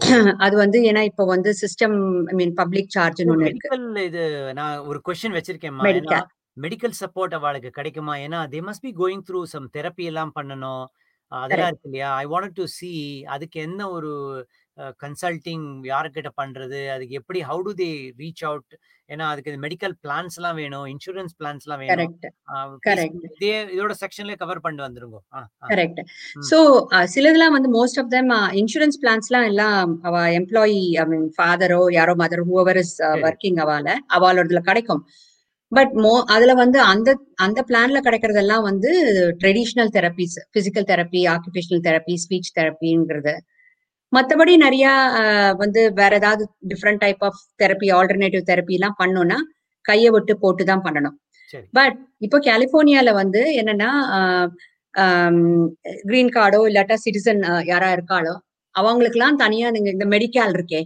[CLEARS THROAT] அது வந்து ஏன்னா இப்போ வந்து சிஸ்டம் ஐ மீன் பப்ளிக் சார்ஜ்னு ஒண்ணு இருக்கு இது நான் ஒரு கொஸ்டின் வச்சிருக்கேன்மா. ஏன்னா மெடிக்கல் மெடிக்கல் சப்போர்ட் அவளுக்கு கிடைக்குமா? ஏன்னா they must be going through some therapy எல்லாம் பண்ணணும். அதெல்லாம் இருக்கு இல்லையா? ஐ வாண்டட் டு சீ அதுக்கு என்ன ஒரு கன்சல்டிங் யார்கிட்ட பண்றது? அதுக்கு எப்படி how do they reach out? ஏன்னா அதுக்கு மெடிக்கல் பிளான்ஸ்லாம் வேணும். இன்சூரன்ஸ் பிளான்ஸ்லாம் வேணும். கரெக்ட் இதே இதோட செக்ஷன்லயே கவர் பண்ணிட்டு வந்துருங்க. கரெக்ட். ஸோ சிலதெல்லாம் வந்து மோஸ்ட் ஆஃப் தெம் இன்சூரன்ஸ் பிளான்ஸ்லாம் எல்லாம் அவ எம்ப்ளாயி ஐ மீன் ஃபாதரோ யாரோ மதர் ஹூவர் இஸ் சரி. ஒர்க்கிங் அவால அவளோடதுல கிடைக்கும் பட் மோ அதுல வந்து அந்த அந்த பிளான்ல கிடைக்கிறதெல்லாம் வந்து traditional therapies physical therapy occupational therapy speech தெரப்பிங்கிறது மற்றபடி நிறைய வந்து வேற ஏதாவது different type of therapy alternative therapy எல்லாம் பண்ணோம்னா கையை விட்டு போட்டு தான் பண்ணணும். பட் இப்போ கலிபோர்னியால வந்து என்னன்னா கிரீன் கார்டோ இல்லாட்டா சிட்டிசன் யாரா இருக்காளோ அவங்களுக்குலாம் தனியா நீங்க இந்த மெடிக்கால் இருக்கே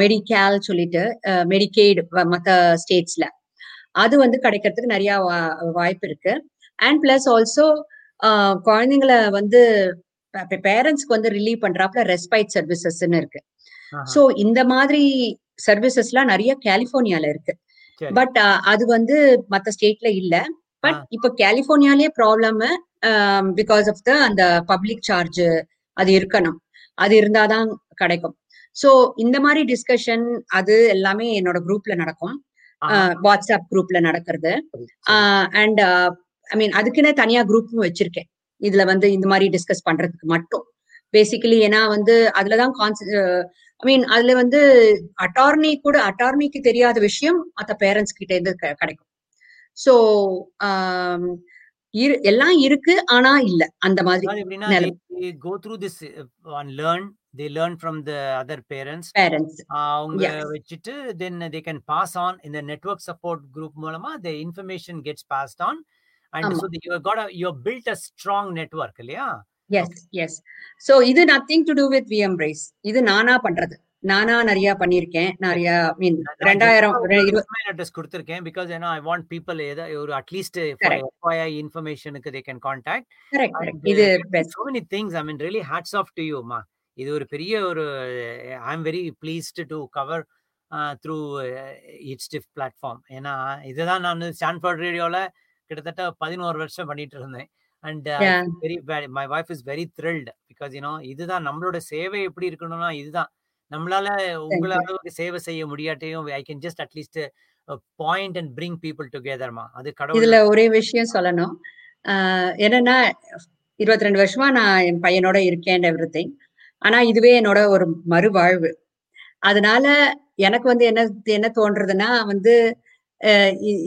மெடிக்கால் சொல்லிட்டு மெடிக்கேட் மற்ற ஸ்டேட்ஸ்ல அது வந்து கிடைக்கிறதுக்கு நிறைய வாய்ப்பு இருக்கு அண்ட் பிளஸ் ஆல்சோ குழந்தைங்களை வந்து பேரண்ட்ஸ்க்கு வந்து ரிலீவ் பண்றாப்புல ரெஸ்பைட் சர்வீசஸ்ன்னு இருக்கு. ஸோ இந்த மாதிரி சர்வீசஸ்லாம் நிறைய கலிபோர்னியால இருக்கு. பட் அது வந்து மற்ற ஸ்டேட்ல இல்ல பட். இப்போ கலிபோர்னியாலே ப்ராப்ளம் பிகாஸ் ஆஃப் த அந்த பப்ளிக் சார்ஜ் அது இருக்கணும் அது இருந்தாதான் கிடைக்கும் ஸோ இந்த மாதிரி டிஸ்கஷன் அது எல்லாமே என்னோட குரூப்ல நடக்கும். வாட்ஸ்அப் குரூப்ல நடக்கிறது. அண்ட் ஐ மீன் அதுக்குன்னே தனியா குரூப்பும் வச்சிருக்கேன். இதுல வந்து இந்த மாதிரி டிஸ்கஸ் பண்றதுக்கு மட்டும். பேசிக்கலி ஏன்னா வந்து அதுலதான் ஐ மீன் அதுல வந்து அட்டார்னி கூட அட்டார்னிக்கு தெரியாத விஷயம் மற்ற பேரண்ட்ஸ் கிட்ட இருந்து கிடைக்கும். ஸோ எல்லாம் இருக்கு ஆனா இல்ல. அந்த மாதிரி they learn from the other parents parents அவங்க. வச்சுட்டு then they can pass on இந்த நெட்வொர்க் சப்போர்ட் குரூப் மூலமா the information gets passed on and. So you got you built a strong network இல்லையா எஸ் எஸ் சோ இது nothing to do with we embrace இது நானா பண்றது நானா நிறைய பண்ணியிருக்கேன். நிறைய மீன் நான் நான் 2000 ஜென்ரலா ஒரு உங்களுக்கு இரு இமெயில் அட்ரஸ் குடுத்திருக்கேன். பிகாஸ் ஏன்னா ஐ வாண்ட் பீப்பிள் ஏதா ஒரு அட்லீஸ்ட் இன்ஃபர்மேஷனுக்கு தே கேன் கரெக்ட். இது. So many things. I mean really hats off to you மா. இது ஒரு பெரிய ஒரு I am very pleased to cover through இட்ஸ்டிஃப் platform. ஏன்னா இதுதான் நானு ஸ்டான்ஃபோர்ட் ரேடியோல கிட்டத்தட்ட 11 வருஷம் பண்ணிட்டு இருந்தேன். And very my wife is very thrilled. Because you know இதுதான் நம்மளோட சேவை எப்படி இருக்கணும்னா இதுதான். நம்மளால உங்கள. அளவுக்கு சேவை செய்ய முடியாட்டியும் I can just at least point and bring people together மா. அது கடவுள் இதுல ஒரே விஷயம் சொல்லணும். என்னன்னா 22 வருஷமா நான் என் பையனோட இருக்கேன் அண்ட் எவ்ரிதிங். ஆனா இதுவே என்னோட ஒரு மறுவாழ்வு. அதனால எனக்கு வந்து என்ன என்ன தோன்றதுன்னா வந்து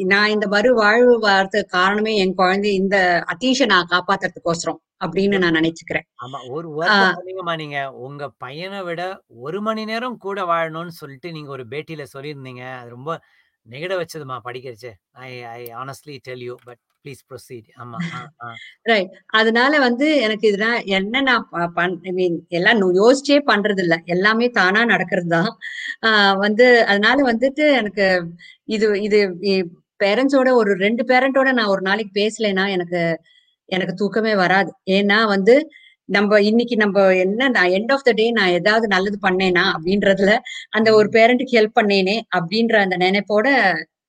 நான் இந்த மறுவாழ்வு வர்றதுக்கு காரணமே என் குழந்தை இந்த அத்தீஷ நான் காப்பாத்துறதுக்கோசரம் அப்படின்னு நான் நினைச்சுக்கிறேன். ஆமா. ஒரு சொன்னீங்கம்மா நீங்க. உங்க பையன விட 1 மணி நேரம் கூட வாழணும்னு சொல்லிட்டு நீங்க ஒரு பேட்டியில சொல்லியிருந்தீங்க. அது ரொம்ப நெகிழ வச்சதும்மா படிக்கிறச்சே. I I honestly tell you. But please proceed. ஆமா. ரைட். அதனால வந்து எனக்கு இதெல்லாம் என்ன நான் பண் ஐ மீன் எல்லாம் யோசிச்சே பண்றதில்ல. எல்லாமே தானா நடக்கிறது தான். வந்து அதனால வந்துட்டு எனக்கு இது இது பேரண்ட்ஸோட ஒரு 2 பேரண்டோட நான் ஒரு நாளைக்கு பேசலைன்னா எனக்கு எனக்கு தூக்கமே வராது. ஏன்னா வந்து நம்ப இன்னைக்கு நம்ப என்ன நான் எண்ட் ஆஃப் த டே நான் ஏதாவது நல்லது பண்ணேனா அப்படின்றதுல அந்த ஒரு ம். பேரண்ட்க்கு ஹெல்ப் பண்ணேனே அப்படின்ற அந்த நினைப்போட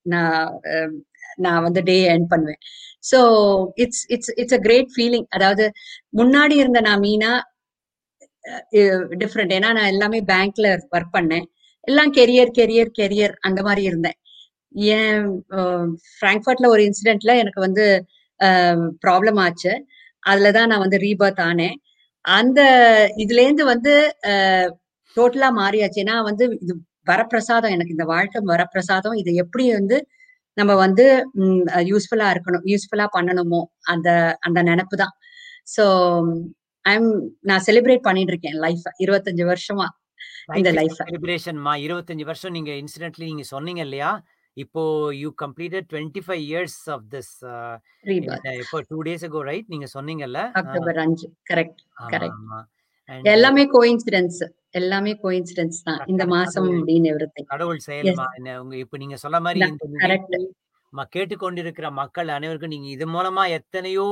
நான் நான் வந்து டே எண்ட் பண்ணுவேன். So it's it's it's a great feeling. அதாவது முன்னாடி இருந்த நான் மீனா டிஃப்ரெண்ட் ஏன்னா நான் எல்லாமே பேங்க்ல ஒர்க் பண்ணேன். எல்லாம் கெரியர், கெரியர், கெரியர் அந்த மாதிரி இருந்தேன். ஏன் ஃப்ராங்க்ஃபர்ட்ல ஒரு இன்சிடென்ட்ல எனக்கு வந்து ப்ராப்ளம் ஆச்சு. அதுல தான் நான் வந்து ரீபர்த் ஆனேன். அந்த இதுலேருந்து வந்து டோட்டலா மாறியாச்சு. ஏன்னா வந்து இது வரப்பிரசாதம் எனக்கு இந்த வாழ்க்கை வரப்பிரசாதம். இதை எப்படி வந்து நம்ம வந்து யூஸ்ஃபுல்லா இருக்கணும். யூஸ்ஃபுல்லா பண்ணணுமோ அந்த அந்த நெனப்பு தான். ஸோ ஐ அம் நான் செலிப்ரேட் பண்ணிட்டு இருக்கேன் லைஃப்ப. 25 வருஷமா இந்த லைஃப். செலிப்ரேஷன்மா. 25 வருஷம் நீங்க இன்சிடென்ட்லி நீங்க சொன்னீங்க இல்லையா? இப்போ you completed 25 years of this. இப்போ 2 டேஸ் அகோ ரைட்? நீங்க சொன்னீங்கல்ல? October 5 correct, correct. அண்ட் எல்லாமே கோஇன்சிடென்ஸ். எல்லாமே கோஇன்சிடென்ஸ் தான். இந்த மாசம் அப்படின்னு. கடவுள். செயலுமா. என்ன உங்க இப்ப நீங்க சொன்ன ந இந்த கேட்டுக்கொண்டிருக்கிற மக்கள் அனைவருக்கும் நீங்க இது மூலமா எத்தனையோ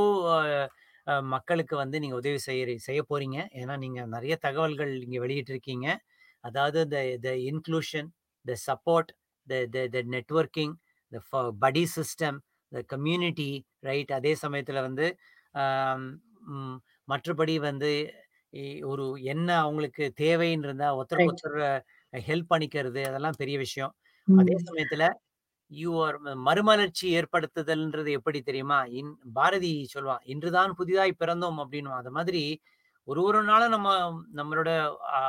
மக்களுக்கு வந்து நீங்க உதவி செய்யறி செய்ய போறீங்க. ஏன்னா நீங்க நெறைய தகவல்கள் இங்க வெளியிட்டிருக்கீங்க. அதாவது the the inclusion, the support, the the the networking, the buddy system, the community right? அதே சமயத்துல வந்து மற்றபடி வந்து இ ஒரு என்ன அவங்களுக்கு தேவைன்னு இருந்தா ஒருத்தருக்கு. ஒருத்தர் ஹெல்ப் பண்ணிக்கிறது அதெல்லாம் பெரிய விஷயம். அதே ம். சமயத்துல யூ ஆர் ம மறுமலர்ச்சி ஏற்படுத்துதல்ன்றது எப்படி தெரியுமா? இன் பாரதி சொல்லுவான். "இன்றுதான் புதிதாய் பிறந்தோம்" அப்படின்னுவான். அது மாதிரி ஒரு ஒரு நாளும் நம்ம நம்மளோட ஆ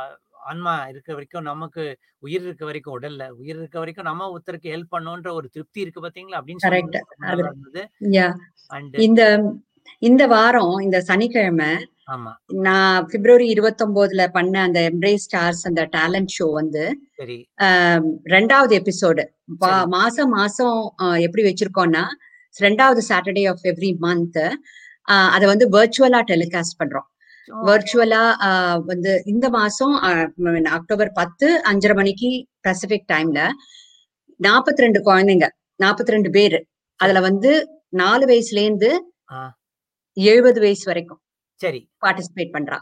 ஆன்மா இருக்க வரைக்கும் நமக்கு உயிர் இருக்க வரைக்கும் உடல்ல, உயிர் இருக்க வரைக்கும் நம்ம ஒருத்தருக்கு ஹெல்ப் பண்ணோன்ற ஒரு திருப்தி இருக்கு பார்த்தீங்களா? அப்படின்னு கரெக்ட். சொன்னது ரொம்ப அது நல்லா இருந்தது. யா. அண்ட் இந்த இந்த வாரம் இந்த சனிக்கிழமை. நான் பிப்ரவரி 29ல பண்ண அந்த எம்ப்ரேஸ் ஸ்டார்ஸ் அந்த டேலண்ட் ஷோ வந்து 2வது எபிசோடு. மாசம் மாசம் எப்படி வச்சிருக்கோம்னா, 2வது சாட்டர்டே ஆஃப் எவ்ரி மந்த் அத வந்து வெர்ச்சுவலா டெலிகாஸ்ட் பண்றோம். வெர்ச்சுவலா வந்து இந்த மாசம் அக்டோபர் 10 5:30 மணிக்கு பசிபிக் டைம்ல 42 குழந்தைங்க, 42 பேரு. அதுல. வந்து 4 வயசுலேருந்து ஆ. 70 வயசு வரைக்கும் சரி. பார்ட்டிசிபேட் பண்றா.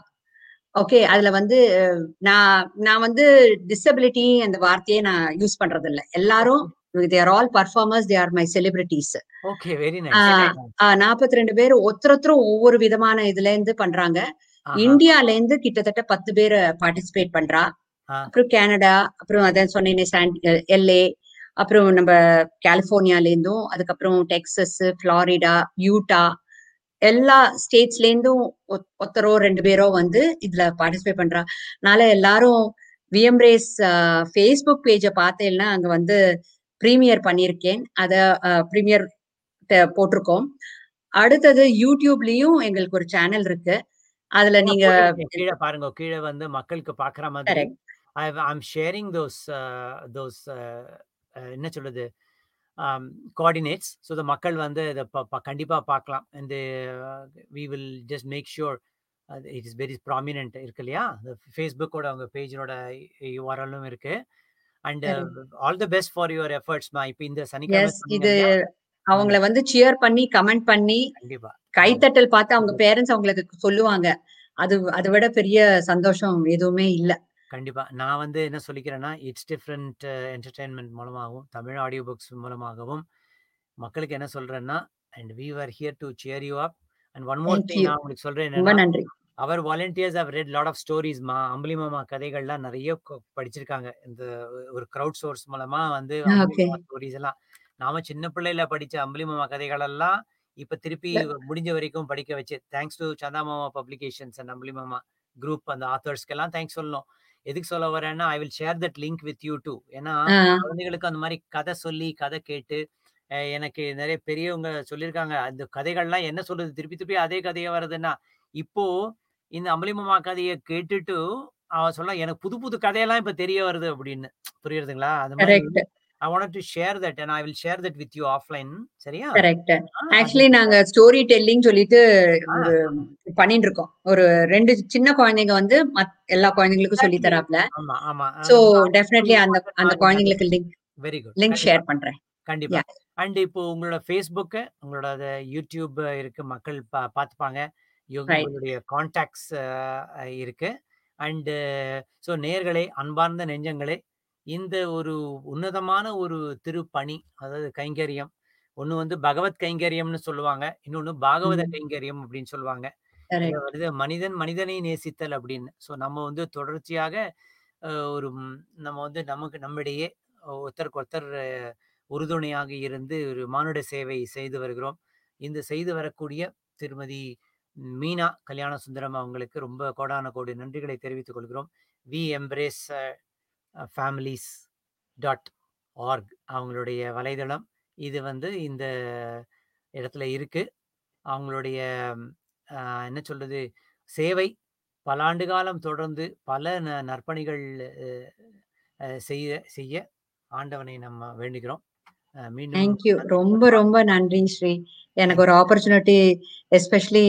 ஓகே. அதுல வந்து நான் நான் வந்து டிசபிலிட்டி அந்த வார்த்தையே நான் யூஸ் பண்றதில்ல. எல்லாரும் okay. They are all performers. They are my celebrities. A 42 பேரு ஒருத்தர் ஒவ்வொரு விதமான இதுலேருந்து பண்றாங்க. ஆஹா. இந்தியாலேருந்து கிட்டத்தட்ட 10 பேரு பார்ட்டிசிபேட் பண்றா. அப்புறம் கனடா, அப்புறம் அதான் சொன்னேனே சான் எல்ஏ, அப்புறம் நம்ம கலிஃபோர்னியாலேருந்தும், அதுக்கப்புறம் டெக்சஸ், ஃப்ளாரிடா, யூட்டா எல்லா ஸ்டேட்ஸ்லேருந்தும் ஒத் ஒருத்தரோ 2 பேரோ வந்து இதுல பார்ட்டிசிபேட் பண்றா. அதனால எல்லாரும் விஎம்ரேஸ் அ Facebook பேஜ பார்த்தேன்னா, அங்க வந்து பிரீமியர் பண்ணியிருக்கேன். அத பிரீமியர் போட்டிருக்கோம். அடுத்தது YouTubeலயும் எங்களுக்கு ஒரு சேனல் இருக்கு. அதுல நீங்க. கீழ பாருங்க. கீழ வந்து மக்களுக்கு பார்க்குற மாதிரி. I I am sharing those those என்ன சொல்றது? கோஆர்டினேட்ஸ். ஸோ த மக்கள் வந்து இத ப ப கண்டிப்பா பார்க்கலாம். And we will just make sure it is very prominent இருக்கு இல்லையா ஃபேஸ்புக்கோட அவங்க பேஜோட யூஆர்எல்லும் இருக்கு and. All the best for your எஃபர்ட்ஸ்மா இப்போ இந்த சனிக்கிழமை இது அவங்கள வந்து சியர் பண்ணி கமெண்ட் பண்ணி கண்டிப்பா. கைத்தட்டல் பார்த்து அவங்க பேரண்ட்ஸ் அவங்களுக்கு சொல்லுவாங்க அது அதை விட பெரிய சந்தோஷம் எதுவுமே இல்ல கண்டிப்பா. நான் வந்து என்ன சொல்லிக்கிறேன்னா இட்ஸ் டிஃப்ரெண்ட் என்டர்டைன்மெண்ட் மூலமாகவும் தமிழ் ஆடியோ புக்ஸ் மூலமாகவும் மக்களுக்கு என்ன சொல்றேன்னா and we are here to cheer you up and one more thing. நான் உங்களுக்கு சொல்றேன் ரொம்ப என்னன்னா நன்றி. Our volunteers have read lot of stories மா அம்பளி மாமா கதைகள்லாம் நிறைய கொ- படிச்சிருக்காங்க. இந்த ஒரு க்ரௌட் சோர்ஸ் மூலமா வந்து ஓகே. ஸ்டோரிஸ் எல்லாம். நாம சின்ன பிள்ளையில படிச்ச அம்பளி மாமா கதைகள் எல்லாம் இப்ப திருப்பி முடிஞ்ச வரைக்கும் படிக்க வச்சு தேங்க்ஸ் டு சந்தா மாமா பப்ளிகேஷன்ஸ் அண்ட் அம்பளி மாமா குரூப் அந்த ஆத்தர்ஸ்க்கு எல்லாம் தேங்க்ஸ் சொல்லணும். எதுக்கு சொல்ல வரேன்னா I will share that link with you too ஏன்னா குழந்தைகளுக்கு அந்த மாதிரி கதை சொல்லி கதை கேட்டு எனக்கு நிறைய பெரியவங்க சொல்லியிருக்காங்க. அந்த கதைகள்லாம் என்ன சொல்றது? திருப்பி திருப்பி அதே கதையா வருதுன்னா இப்போ இந்த அம்பளிமாமா கதையை கேட்டுட்டு அவ சொல்ல எனக்கு புது புது கதையெல்லாம் இப்ப தெரிய வருது அப்படின்னு. புரியுதுங்களா அந்த மாதிரி I want to share that and I will share that with you offline சரியா? கரெக்ட் ஆக்சுவலி நாங்க ஸ்டோரி டெல்லிங் சொல்லிட்டு பண்ணிட்டு இருக்கோம் ஒரு ரெண்டு சின்ன குழந்தைங்க வந்து எல்லா குழந்தைங்களுக்கும் சொல்லி. தராப்ல. ஆமா ஆமா. சோ டெஃபினெட்லி அந்த அந்த குழந்தைங்களுக்கு link very good link share பண்றேன். கண்டிப்பா. அண்ட் இப்போ உங்களோட ஃபேஸ்புக்கு உங்களோட யூடியூப் இருக்கு. மக்கள் பா பார்த்துப்பாங்க. உங்களுடைய கான்டாக்ட்ஸ் இருக்கு. அண்டு ஸோ நேர்களே அன்பார்ந்த நெஞ்சங்களே இந்த ஒரு உன்னதமான ஒரு திருப்பணி அதாவது கைங்கரியம் ஒன்று வந்து பகவத் கைங்கரியம்னு சொல்லுவாங்க. இன்னொன்று பாகவத கைங்கரியம் அப்படின்னு சொல்லுவாங்க. இதுல கரெக்ட். வருது மனிதன் மனிதனை நேசித்தல் அப்படின்னு. ஸோ நம்ம வந்து தொடர்ச்சியாக அஹ், ஒரு ம், நம்ம வந்து நமக்கு நம்மிடையே ஒருத்தருக்கு ஒருத்தர் அஹ், உறுதுணையாக இருந்து ஒரு மானுட சேவை செய்து வருகிறோம். இந்த செய்து வரக்கூடிய திருமதி மீனா கல்யாண சுந்தரம் அவங்களுக்கு ரொம்ப கோடான கோடி நன்றிகளை தெரிவித்துக் கொள்கிறோம். We. Embrace families dot org அவங்களுடைய வலைதளம். இது வந்து இந்த இடத்துல இருக்கு. அவங்களுடைய என்ன சொல்றது சேவை பல ஆண்டு காலம் தொடர்ந்து பல ந- நற்பணிகள் செய்ய செய்ய ஆண்டவனை நம்ம வேண்டுகிறோம். மீண்டும் தேங்க்யூ ரொம்ப ரொம்ப நன்றி ஸ்ரீ. எனக்கு ஒரு ஆப்பர்ச்சுனிட்டி எஸ்பெஷலி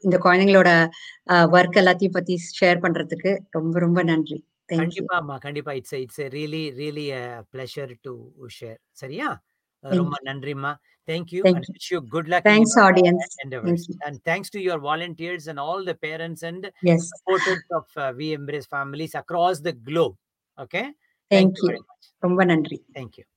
இந்த குழந்தைங்களோட ஒர்க் எல்லாத்தையும் பத்தி ஷேர் பண்றதுக்கு ரொம்ப ரொம்ப நன்றி. தேங்க்யூ கண்டிப்பாம்மா கண்டிப்பா it's it's really really pleasure to share சரியா அஹ், ரொம்ப தேங்க்யூ நன்றிம்மா thank you and thank you wish you good luck in thanks your audience endeavors thank you and thanks to your volunteers and all the parents and S supporters of uh, we embrace families across the globe okay thank you thank you very much ரொம்ப நன்றி thank you